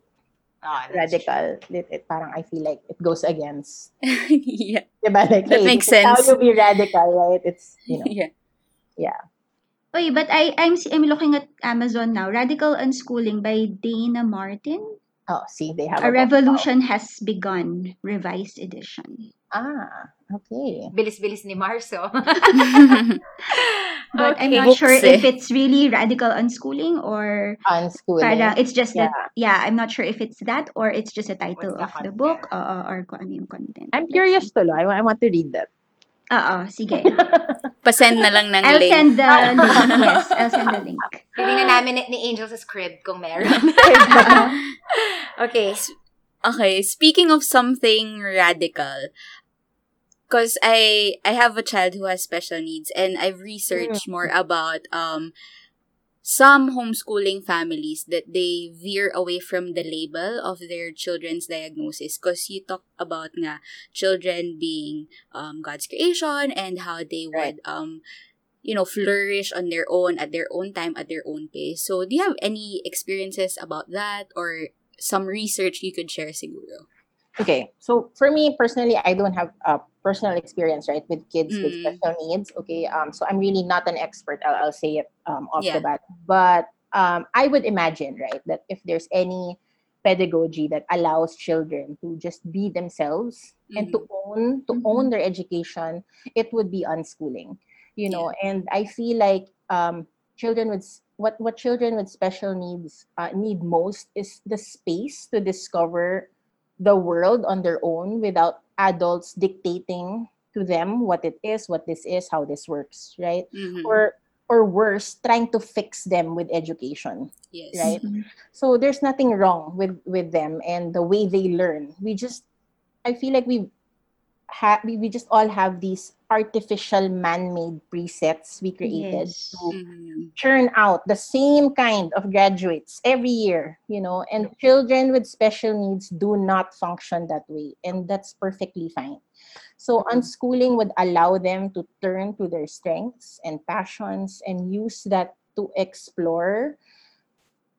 oh, radical. It, it, parang I feel like it goes against. yeah. Diba? Like, That hey, makes sense. How you be radical, right? It's you know. Yeah. Oy, but I I'm I'm looking at Amazon now. Radical unschooling by Dayna Martin. Oh, see, they have A book now. revolution has begun, revised edition. Ah, okay. bilis-bilis ni Marso. But I'm Okay. not Books sure eh. if it's really radical unschooling or Unschooling. parang it's just that Yeah. yeah, I'm not sure if it's that or it's just a title What's the of the content? book uh, or kung ano yung content. I'm curious to I, I want to read that. Oo, sige. Pasend na lang ng I'll link. send the link. Yes, I'll send the link. Titingnan namin ni, ni Angel sa script kung meron. okay. Okay, speaking of something radical, because I I have a child who has special needs and I've researched more about um some homeschooling families that they veer away from the label of their children's diagnosis because you talk about nga children being um, God's creation and how they Right. would um you know flourish on their own at their own time at their own pace. So do you have any experiences about that or some research you could share siguro? Okay, so for me personally, I don't have a personal experience, right, with kids with Mm. special needs. Okay, um, so I'm really not an expert. I'll, I'll say it um, off Yeah. the bat, but um, I would imagine, right, that if there's any pedagogy that allows children to just be themselves and to own to Mhm. own their education, it would be unschooling, you know. And I feel like um, children with what what children with special needs uh, need most is the space to discover the world on their own without adults dictating to them what it is, what this is, how this works, right? Mhm. Or or worse, trying to fix them with education. yes. right? Mhm. So there's nothing wrong with with them and the way they learn. We just I feel like we have we, we just all have these artificial man-made presets we created Yes. to Mhm. churn out the same kind of graduates every year, you know, and children with special needs do not function that way, and that's perfectly fine. So, unschooling would allow them to turn to their strengths and passions and use that to explore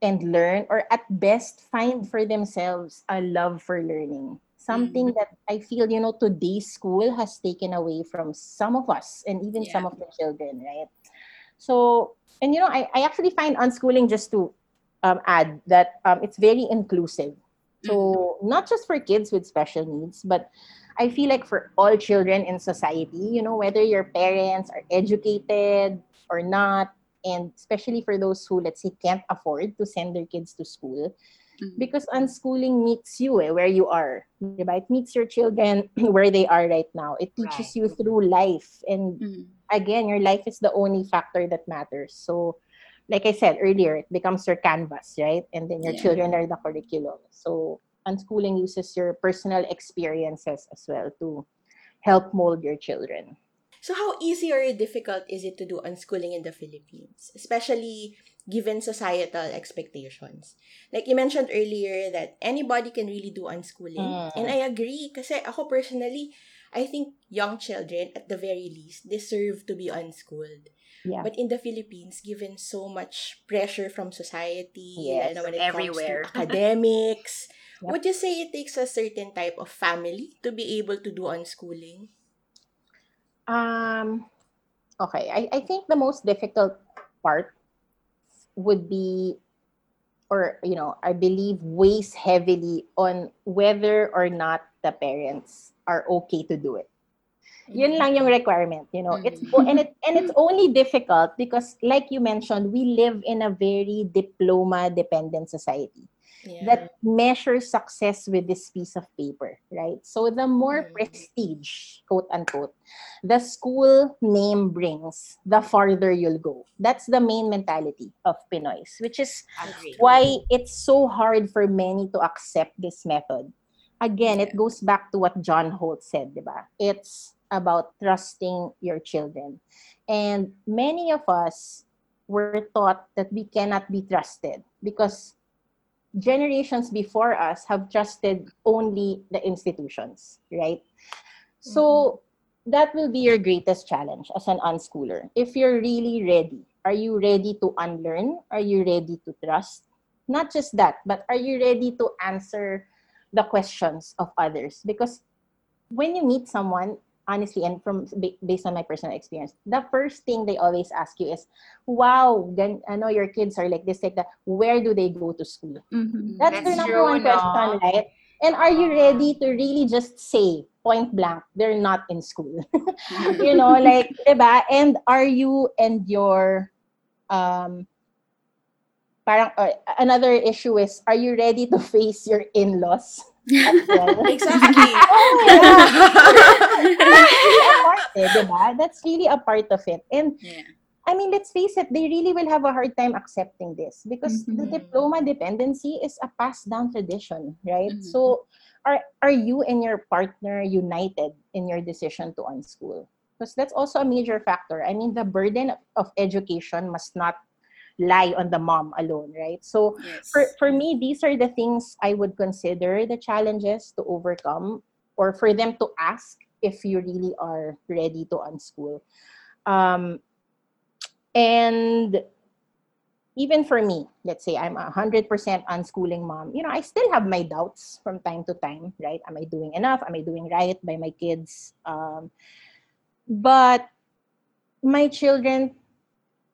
and learn, or at best, find for themselves a love for learning. Something that I feel, you know, today's school has taken away from some of us and even some of the children, right? So, and you know, I, I actually find unschooling just to um, add that um, it's very inclusive. So, not just for kids with special needs, but I feel like for all children in society, you know, whether your parents are educated or not, and especially for those who, let's say, can't afford to send their kids to school, Mhm. because unschooling meets you eh, where you are. Diba? It meets your children where they are right now. It teaches Right. you through life. And Mhm. again, your life is the only factor that matters. So, like I said earlier, it becomes your canvas, right? And then your Yeah. children are the curriculum. So, unschooling uses your personal experiences as well to help mold your children. So how easy or difficult is it to do unschooling in the Philippines, especially given societal expectations? Like you mentioned earlier that anybody can really do unschooling. Mm. And I agree kasi ako personally, I think young children at the very least deserve to be unschooled. Yeah. But in the Philippines, given so much pressure from society, Yes, when it everywhere. comes to academics, Yep. would you say it takes a certain type of family to be able to do unschooling? Um, okay. I, I think the most difficult part would be, or, you know, I believe weighs heavily on whether or not the parents are okay to do it. Yun lang yung requirement, you know. It's Mhm. and it and it's only difficult because like you mentioned, we live in a very diploma dependent society Yeah. that measures success with this piece of paper, right? So the more Mm. prestige, quote unquote, the school name brings, the farther you'll go. That's the main mentality of Pinoys, which is why it's so hard for many to accept this method. Again, it goes back to what John Holt said, diba? It's about trusting your children. And many of us were taught that we cannot be trusted because generations before us have trusted only the institutions, right? So mm-hmm. that will be your greatest challenge as an unschooler. If you're really ready, are you ready to unlearn? Are you ready to trust? Not just that, but are you ready to answer the questions of others? Because when you meet someone, honestly, and from based on my personal experience, the first thing they always ask you is, "Wow, then i know your kids are like this, like that. Where do they go to school?" Mhm. That's, That's their number true, one no? question, right? And are you ready to really just say point blank, they're not in school? you know, like, diba? And are you and your, um, parang, uh, another issue is, are you ready to face your in-laws? Exactly. Oh, yeah. That's really a part eh, diba? That's really a part of it. And Yeah. I mean, let's face it, they really will have a hard time accepting this because the Mhm. diploma dependency is a passed down tradition, right? Mhm. So, are are you and your partner united in your decision to unschool? Because that's also a major factor. I mean, the burden of education must not lie on the mom alone, right? So, Yes. for, for me, these are the things I would consider the challenges to overcome or for them to ask if you really are ready to unschool. Um, and even for me, let's say I'm a 100% unschooling mom, you know, I still have my doubts from time to time, right? Am I doing enough? Am I doing right by my kids? Um, but my children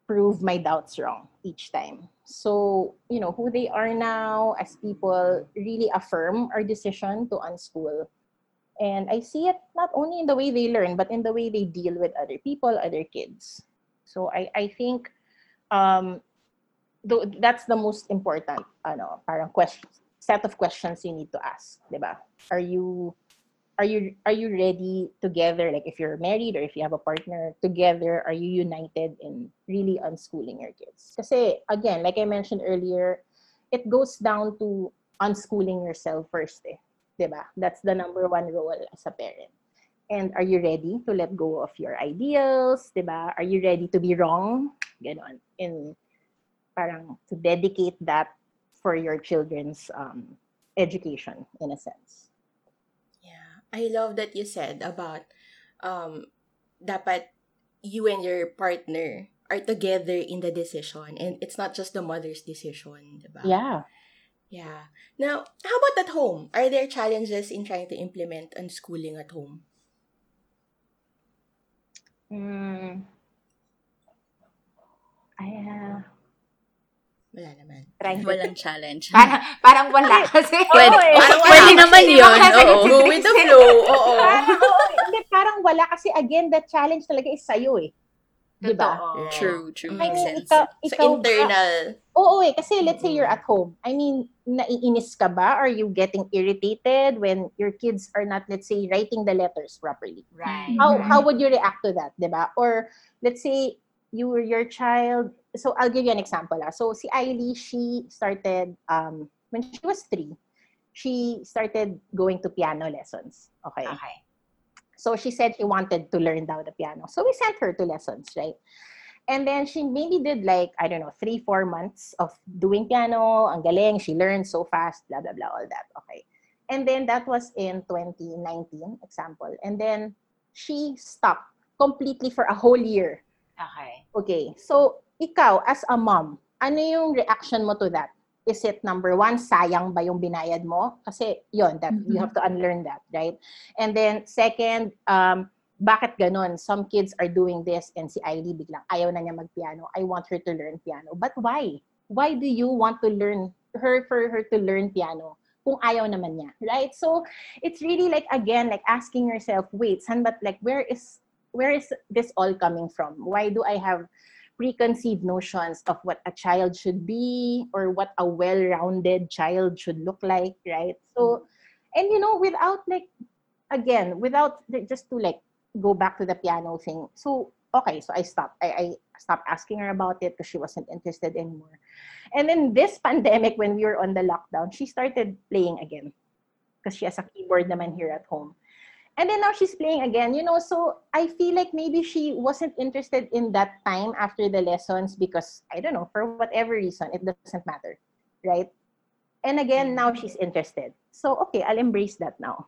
prove my doubts wrong each time. So, you know, who they are now as people really affirm our decision to unschool. And I see it not only in the way they learn, but in the way they deal with other people, other kids. So I, I think um, though that's the most important ano, parang question, set of questions you need to ask, 'di ba? Are you are you are you ready together like if you're married or if you have a partner together are you united in really unschooling your kids? Kasi again like i mentioned earlier it goes down to unschooling yourself first eh, 'di ba? That's the number one role as a parent. And are you ready to let go of your ideals 'di ba? Are you ready to be wrong? Ganon. In parang to dedicate that for your children's um, education in a sense. I love that you said about um dapat you and your partner are together in the decision and it's not just the mother's decision, diba? yeah Yeah. Now, how about at home? Are there challenges in trying to implement unschooling at home? Mm. I, uh, Wala naman. to Walang challenge. Parang, parang wala kasi. Pwede, Oo eh. parang Wala. pwede naman yun. Oo. Go with the flow. Oo. parang, oo, hindi, parang wala kasi again, the challenge talaga is sa'yo eh. Diba? Totoo. True, true. I Makes mean, sense. ikaw, So, ikaw ba- internal. Oo eh, kasi let's say you're at home. I mean, naiinis ka ba? Are you getting irritated when your kids are not, let's say, writing the letters properly? Right. How Mhm. how would you react to that, 'di ba? Or let's say you your child. So I'll give you an example. Ah. So si Ailey, she started um when she was three, she started going to piano lessons. Okay. Okay. So she said she wanted to learn down the piano. So we sent her to lessons, right? And then she maybe did like, I don't know, three, four months of doing piano. Ang galing, she learned so fast, blah, blah, blah, all that. Okay. And then that was in 2019, example. And then she stopped completely for a whole year. Okay. Okay. So, ikaw, as a mom, ano yung reaction mo to that? Is it number one, sayang ba yung binayad mo? Kasi yon that you Mhm. have to unlearn that, right? And then second, um, bakit ganun? Some kids are doing this and si Ailey biglang ayaw na niya magpiano. I want her to learn piano. But why? Why do you want to learn her for her to learn piano? Kung ayaw naman niya, right? So it's really like again like asking yourself, wait, san but like where is where is this all coming from? Why do I have preconceived notions of what a child should be or what a well-rounded child should look like, right? So, mm. and you know, without like, again, without just to like go back to the piano thing. So, okay, so I stopped. I, I stopped asking her about it because she wasn't interested anymore. And then this pandemic, when we were on the lockdown, she started playing again because she has a keyboard naman here at home. And then now she's playing again, you know. So I feel like maybe she wasn't interested in that time after the lessons because I don't know, for whatever reason, it doesn't matter, right? And again, now she's interested. So okay, I'll embrace that now.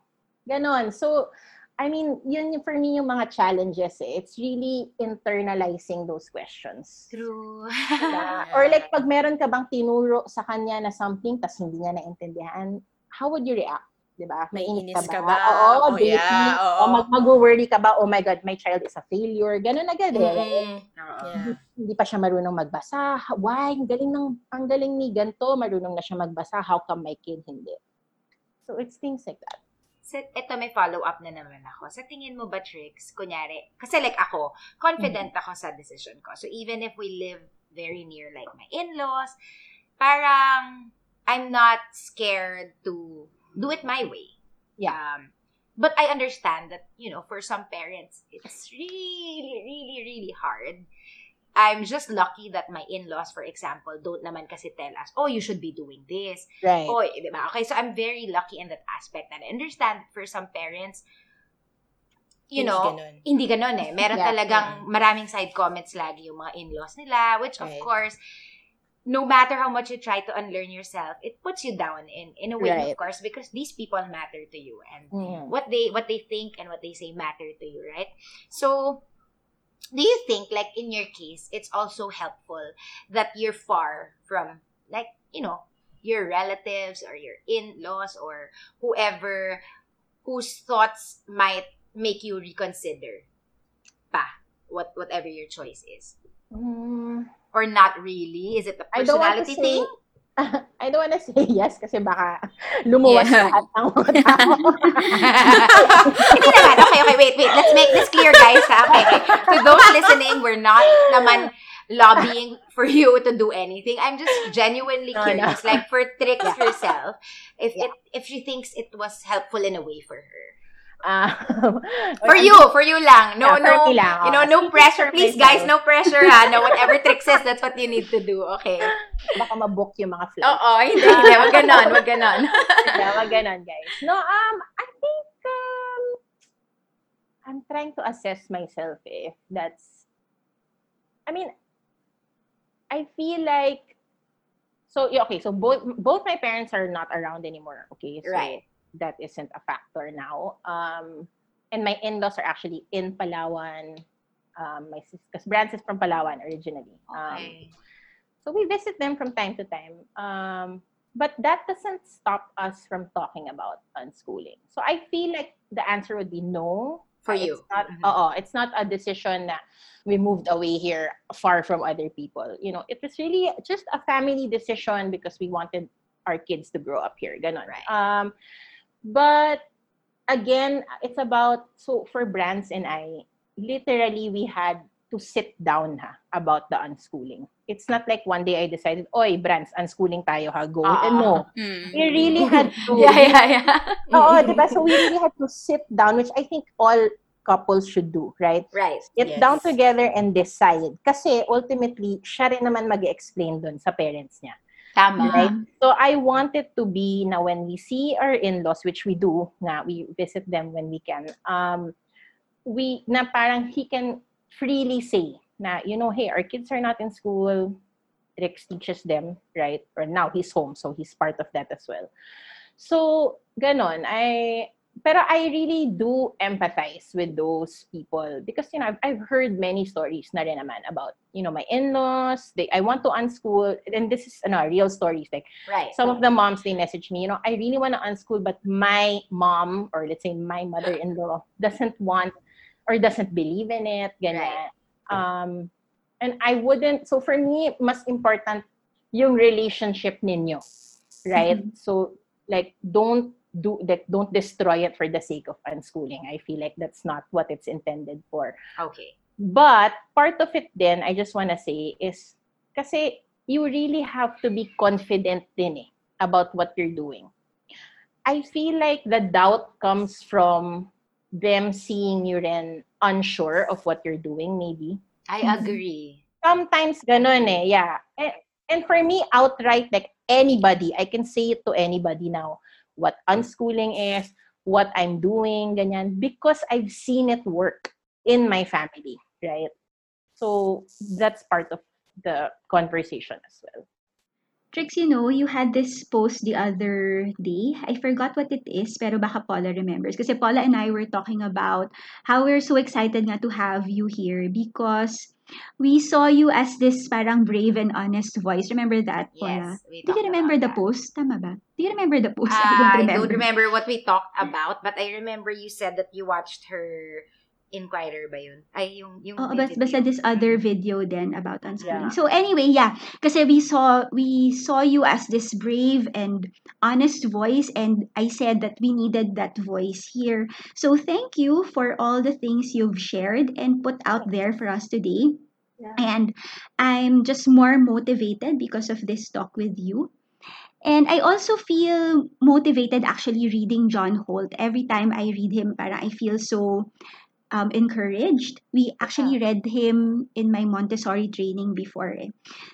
Ganon. So I mean, yun for me yung mga challenges eh. It's really internalizing those questions. True. Diba? Or like pag meron ka bang tinuro sa kanya na something tas hindi niya naintindihan, how would you react? Diba? May Mainit inis ka ba? Oo, Oh, dating. yeah, O oo. mag- mag-worry ka ba? Oh my God, my child is a failure. Ganun agad eh. Mm-mm. Oo. Yeah. Hindi pa siya marunong magbasa. Why? Ang galing, ng, ang galing ni ganto. Marunong na siya magbasa. How come my kid hindi? So it's things like that. So, ito may follow-up na naman ako. Sa tingin mo ba, Trix, kunyari, kasi like ako, confident ako sa decision ko. So, even if we live very near like my in-laws, parang I'm not scared to do it my way. Yeah. Um, but I understand that, you know, for some parents, it's really, really, really hard. I'm just lucky that my in-laws, for example, don't naman kasi tell us, oh, you should be doing this. Right. Oh, di ba? Okay, so I'm very lucky in that aspect. And I understand that for some parents, you Hindi know, ganun. hindi ganun eh. Meron Yeah, talagang maraming side comments lagi yung mga in-laws nila, which of Right. course, no matter how much you try to unlearn yourself, it puts you down in in a way, Right. of course, because these people matter to you and Mm. what they what they think and what they say matter to you, right? So, do you think like in your case, it's also helpful that you're far from like you know your relatives or your in-laws or whoever whose thoughts might make you reconsider pa what whatever your choice is Mm. or not really is it a personality say, thing I don't want to say yes kasi baka lumuwas Yeah. lahat ng mga tao. Hindi naman. Okay, okay, wait, wait. Let's make this clear, guys. Ha? Okay, okay. To those listening, we're not naman lobbying for you to do anything. I'm just genuinely No, curious. no. Like, for tricks Yeah. herself, if Yeah. it if she thinks it was helpful in a way for her. Ah, For you, for you lang. No, Yeah, no. lang, You know, oh. no pressure. Please, guys, no pressure, ha? No, whatever trick says, that's what you need to do. Okay. baka mabook yung mga flights. Oo, hindi, hindi. Wag ganon, wag ganon. yeah, wag ganon, guys. No, um, I think, um, I'm trying to assess myself eh, if that's, I mean, I feel like, so, okay, so both, both my parents are not around anymore, okay? So Right. That isn't a factor now. Um, and my in-laws are actually in Palawan. Um, my sis, because Brands is from Palawan originally. Um, so we visit them from time to time. Um, but that doesn't stop us from talking about unschooling. So I feel like the answer would be no. For It's you. not, Mhm. oo, it's not a decision that we moved away here far from other people. You know, it was really just a family decision because we wanted our kids to grow up here. Ganon. Right. Um, but again, it's about, so for Brands and I, literally we had to sit down ha, about the unschooling. It's not like one day I decided, oy, Brands, unschooling tayo ha, go. And no, Mm. we really had to. Yeah, yeah, yeah. Oo, diba? So we really had to sit down, which I think all couples should do, right? Right. Get Yes. down together and decide. Kasi ultimately, siya rin naman mag-explain dun sa parents niya. Tama. Right? So I want it to be na when we see our in-laws, which we do, na we visit them when we can, um, we, na parang he can freely say na, you know, hey, our kids are not in school, Trix teaches them, right? Or now he's home, so he's part of that as well. So, ganon. I, pero I really do empathize with those people because, you know, I've, I've heard many stories na rin naman about, you know, my in-laws, they, I want to unschool, and this is, ano, real stories, like, Right. some of the moms they message me you know i really want to unschool but my mom or let's say my mother-in-law doesn't want or doesn't believe in it ganyan. um and i wouldn't so for me mas important yung relationship ninyo right? So like don't do that don't destroy it for the sake of unschooling i feel like that's not what it's intended for Okay. but part of it then, I just want to say is kasi you really have to be confident din eh, about what you're doing. I feel like the doubt comes from them seeing you then unsure of what you're doing maybe. I agree. Sometimes ganun eh, yeah. And, and for me, outright, like anybody, I can say it to anybody now, what unschooling is, what I'm doing, ganyan, because I've seen it work in my family, right? So that's part of the conversation as well. Trix, you know, you had this post the other day. I forgot what it is, pero baka Paula remembers. Kasi Paula and I were talking about how we're so excited nga to have you here because we saw you as this parang brave and honest voice. Remember that, Paula? Yes. We Do you remember the that. post? Tama ba? Do you remember the post? Ah, I don't remember what we talked about, but I remember you said that you watched her Inquirer ba yun? Ay, yung, yung Oo, may bas, basta this other video then about unschooling. Yeah. So anyway, yeah, kasi we saw we saw you as this brave and honest voice and I said that we needed that voice here. So thank you for all the things you've shared and put out there for us today. Yeah. And I'm just more motivated because of this talk with you. And I also feel motivated actually reading John Holt. Every time I read him, para I feel so um, encouraged. We actually read him in my Montessori training before. Eh.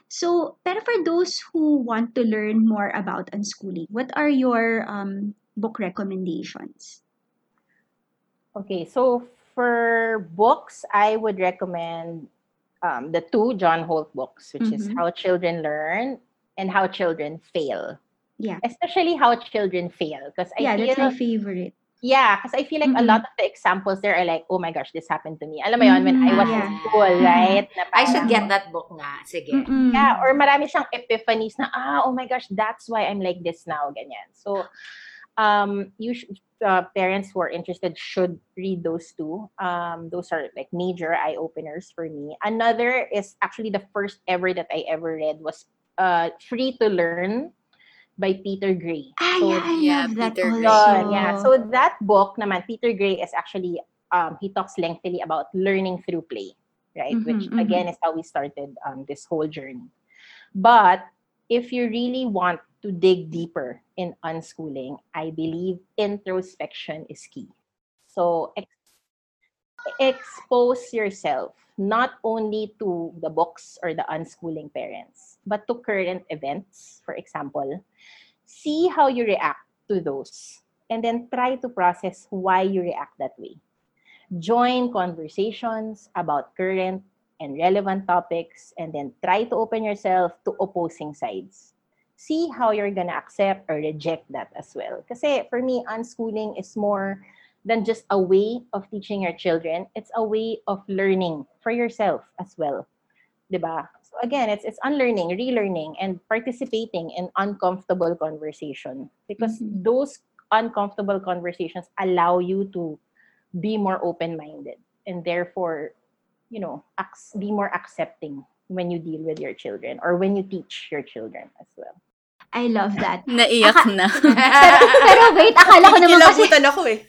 So, pero for those who want to learn more about unschooling, what are your um, book recommendations? Okay, so for books, I would recommend um, the two John Holt books, which is Mhm. How Children Learn and How Children Fail. Yeah. Especially How Children Fail, because I yeah, feel that's my favorite. Yeah, because I feel like a Mhm. lot of the examples there are like, oh my gosh, this happened to me. Alam mo yun, when I was Mhm, in yeah. school, right? Na I should parang- get that book nga. Sige. Mm-mm. Yeah, or marami siyang epiphanies na, ah, oh my gosh, that's why I'm like this now, ganyan. So, um, you should, uh, parents who are interested should read those two. Um, those are like major eye openers for me. Another is actually the first ever that I ever read was uh, Free to Learn by Peter Gray. Ah, So, yeah, I Yeah, love that Peter Gray. also. Yun, yeah. So that book naman, Peter Gray is actually, um, he talks lengthily about learning through play, right? Which Mhm, mhm. again is how we started um, this whole journey. But if you really want to dig deeper in unschooling, I believe introspection is key. So ex- expose yourself not only to the books or the unschooling parents, but to current events, for example. See how you react to those and then try to process why you react that way. Join conversations about current and relevant topics and then try to open yourself to opposing sides. See how you're gonna accept or reject that as well. Because for me, unschooling is more than just a way of teaching your children. It's a way of learning for yourself as well. Diba? So again, it's it's unlearning, relearning, and participating in uncomfortable conversation because Mhm. those uncomfortable conversations allow you to be more open-minded and therefore, you know, be more accepting when you deal with your children or when you teach your children as well. I love that. Naiyak na. Pero, pero wait, akala ko naman kasi... Kilabutan ako eh.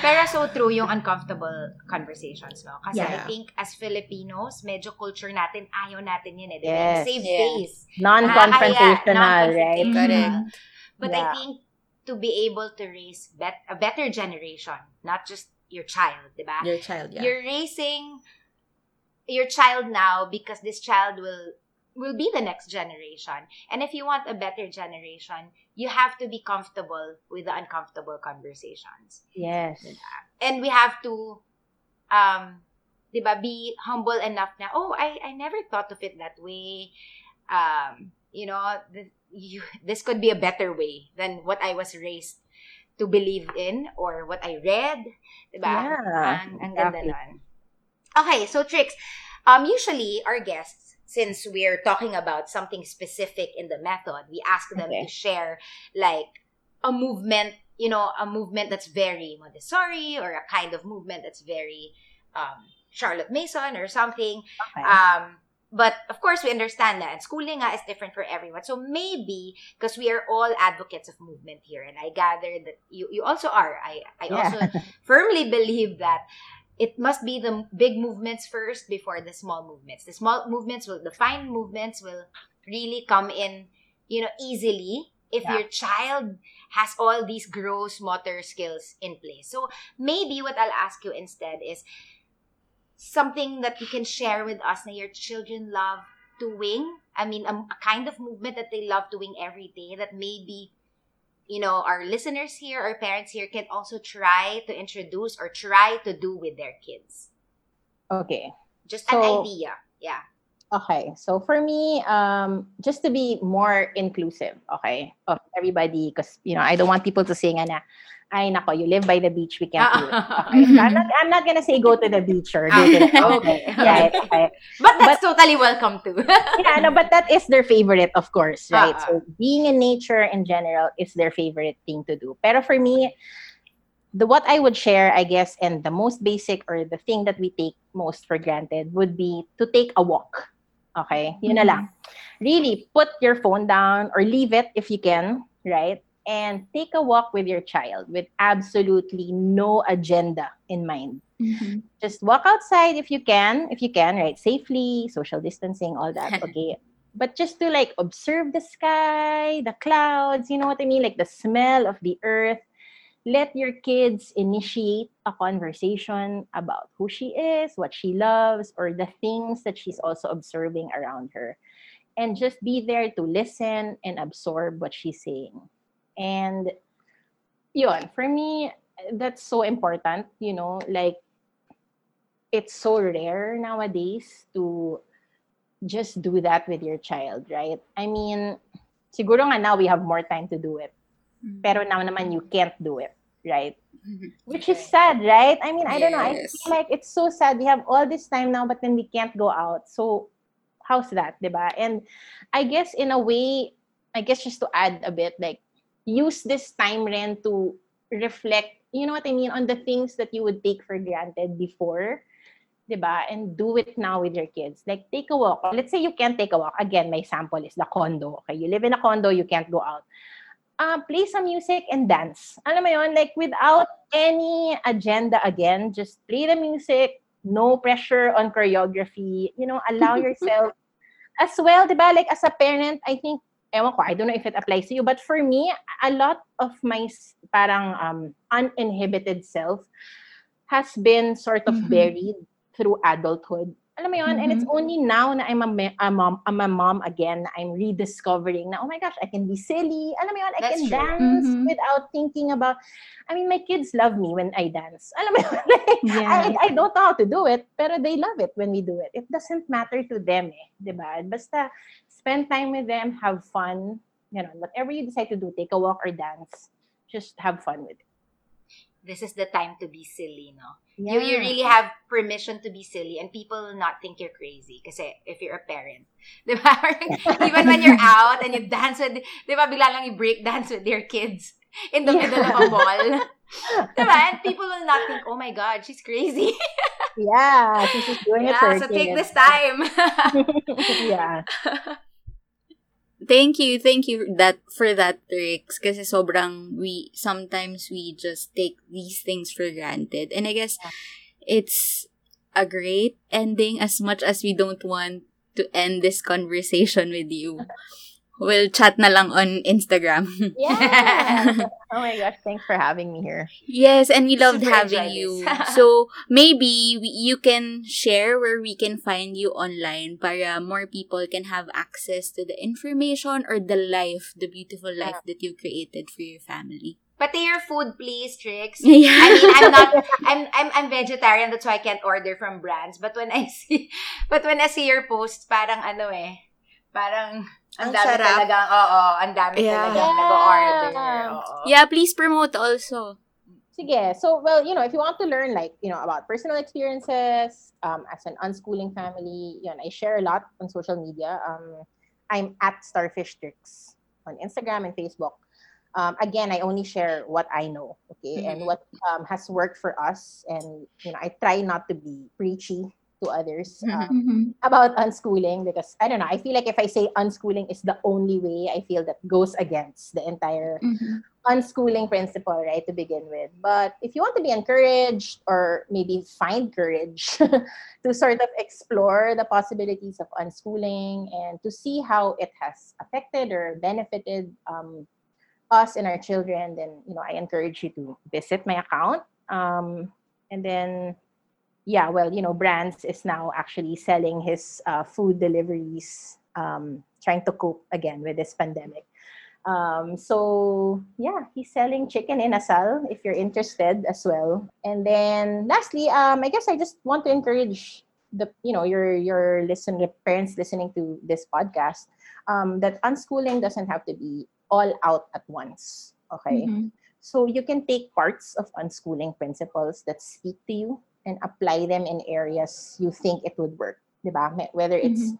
Pero so true yung uncomfortable conversations, no? Kasi I Yeah. think as Filipinos, medyo culture natin, ayaw natin yun eh. Diba? Yes. Save Yeah. face. Non-confrontational, Nakakaya, right? Mhm. non-confrontational. But I Yeah. think to be able to raise bet- a better generation, not just your child, diba? Your child, yeah. You're raising your child now because this child will will be the next generation. And if you want a better generation, you have to be comfortable with the uncomfortable conversations. Yes. And we have to um 'di ba be humble enough na oh I I never thought of it that way. Um you know, th- you, this could be a better way than what I was raised to believe in or what I read. ba? Yeah, Ang, ang ganda exactly. nun. Okay, so Trix. Um, usually our guests, since we're talking about something specific in the method, we ask them Okay. to share like a movement, you know, a movement that's very Montessori or a kind of movement that's very um, Charlotte Mason or something. Okay. Um, but of course, we understand that unschooling is different for everyone. So maybe because we are all advocates of movement here, and I gather that you you also are. I I Yeah. also firmly believe that it must be the big movements first before the small movements. The small movements will, the fine movements will really come in, you know, easily if Yeah. your child has all these gross motor skills in place. So maybe what I'll ask you instead is something that you can share with us that your children love doing. I mean, a, a kind of movement that they love doing every day that maybe you know our listeners here our parents here can also try to introduce or try to do with their kids okay. just an idea yeah Okay. So for me, um, just to be more inclusive, okay, of everybody, because you know, I don't want people to say nga na, ay nako, you live by the beach, we can't do it. Okay. So I'm not, I'm not gonna say go to the beach or go to the okay right, okay. but that's totally welcome too Yeah, no, but that is their favorite, of course, right? Ah, ah. So being in nature in general is their favorite thing to do. Pero for me, the what I would share, I guess, and the most basic or the thing that we take most for granted would be to take a walk. Okay? Yun na lang. Really, put your phone down or leave it if you can, right? And take a walk with your child with absolutely no agenda in mind Mhm. just walk outside if you can if you can right safely social distancing all that okay but just to like observe the sky the clouds you know what i mean like the smell of the earth let your kids initiate a conversation about who she is, what she loves, or the things that she's also observing around her. And just be there to listen and absorb what she's saying. And yun, for me, that's so important, you know, like it's so rare nowadays to just do that with your child, right? I mean, siguro nga now we have more time to do it. Mm-hmm. Pero now naman you can't do it, right? Mm-hmm. Which is sad, right? I mean, I don't know. I feel like it's so sad. We have all this time now, but then we can't go out. So, how's that, diba? And I guess in a way, I guess just to add a bit, like, use this time rin to reflect, you know what I mean, on the things that you would take for granted before, diba? And do it now with your kids. Like, take a walk. Let's say you can't take a walk. Again, my sample is the condo. Okay, you live in a condo, you can't go out uh, play some music and dance. Alam mo yun, like without any agenda again, just play the music, no pressure on choreography, you know, allow yourself as well, di ba? Like as a parent, I think, ewan ko, I don't know if it applies to you, but for me, a lot of my s- parang um, uninhibited self has been sort of Mhm. buried through adulthood. Alam mo yun? And it's only now na I'm a, a mom, I'm a mom again, I'm rediscovering na, oh my gosh, I can be silly. Alam mo yun? I That's can true. dance Mhm. without thinking about, I mean, my kids love me when I dance. Alam mo yun? Like, Yeah. I, I don't know how to do it, pero they love it when we do it. It doesn't matter to them eh, di ba? Basta spend time with them, have fun, you know, whatever you decide to do, take a walk or dance, just have fun with it. This is the time to be silly, no? Yeah. You, you really have permission to be silly and people will not think you're crazy kasi if you're a parent. Di ba? Even when you're out and you dance with, di ba, bigla lang you break dance with your kids in the middle of a mall. Di ba? And people will not think, oh my God, she's crazy. Yeah, she's just doing it for yeah, so take this time. yeah. Thank you, thank you that for that tricks kasi sobrang we sometimes we just take these things for granted. And I guess it's a great ending as much as we don't want to end this conversation with you. We'll chat na lang on Instagram. Yeah. oh my gosh, thanks for having me here. Yes, and we loved Super having you. so, maybe we, you can share where we can find you online para more people can have access to the information or the life, the beautiful life that you've created for your family. Pati your food, please, Trix. Yeah. I mean, I'm not, I'm, I'm, I'm vegetarian, that's why I can't order from brands. But when I see, but when I see your posts, parang ano eh, parang, ang Ang dami sarap. talagang, oo, ang dami Yeah. talagang nag-order. Yeah. Yeah, please promote also. Sige. So, well, you know, if you want to learn, like, you know, about personal experiences um, as an unschooling family, yun, I share a lot on social media. Um, I'm at Starfish Trix on Instagram and Facebook. Um, again, I only share what I know, okay, and Mhm. what um, has worked for us. And, you know, I try not to be preachy to others. Mhm. Um, Mhm. about unschooling because I don't know. I feel like if I say unschooling is the only way, I feel that goes against the entire Mhm. unschooling principle, right, to begin with. But if you want to be encouraged or maybe find courage to sort of explore the possibilities of unschooling and to see how it has affected or benefited um, us and our children, then you know I encourage you to visit my account. Um, and then yeah, well, you know, Brands is now actually selling his uh, food deliveries, um, trying to cope again with this pandemic. Um, so yeah, he's selling chicken inasal if you're interested as well. And then lastly, um, I guess I just want to encourage the you know your your listener parents listening to this podcast um, that unschooling doesn't have to be all out at once. Okay. Mhm. So you can take parts of unschooling principles that speak to you and apply them in areas you think it would work. Me- Whether it's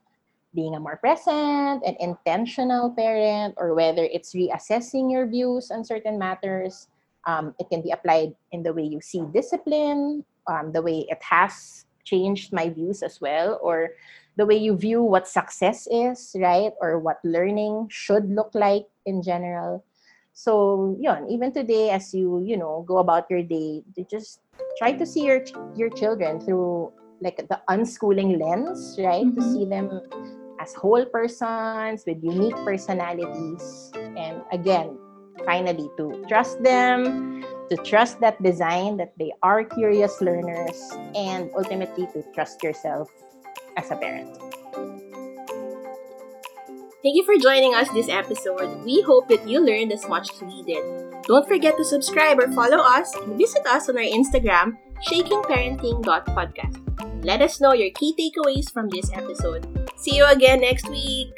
being a more present and intentional parent or whether it's reassessing your views on certain matters. Um, it can be applied in the way you see discipline, um, the way it has changed my views as well, or the way you view what success is, right? Or what learning should look like in general. So, yun, even today, as you, you know, go about your day, to just try to see your your children through like the unschooling lens, right? To Mhm. see them as whole persons with unique personalities. And again, finally, to trust them, to trust that design, that they are curious learners, and ultimately to trust yourself as a parent. Thank you for joining us this episode. We hope that you learned as much as we did. Don't forget to subscribe or follow us and visit us on our Instagram, shakingparenting.podcast. Let us know your key takeaways from this episode. See you again next week.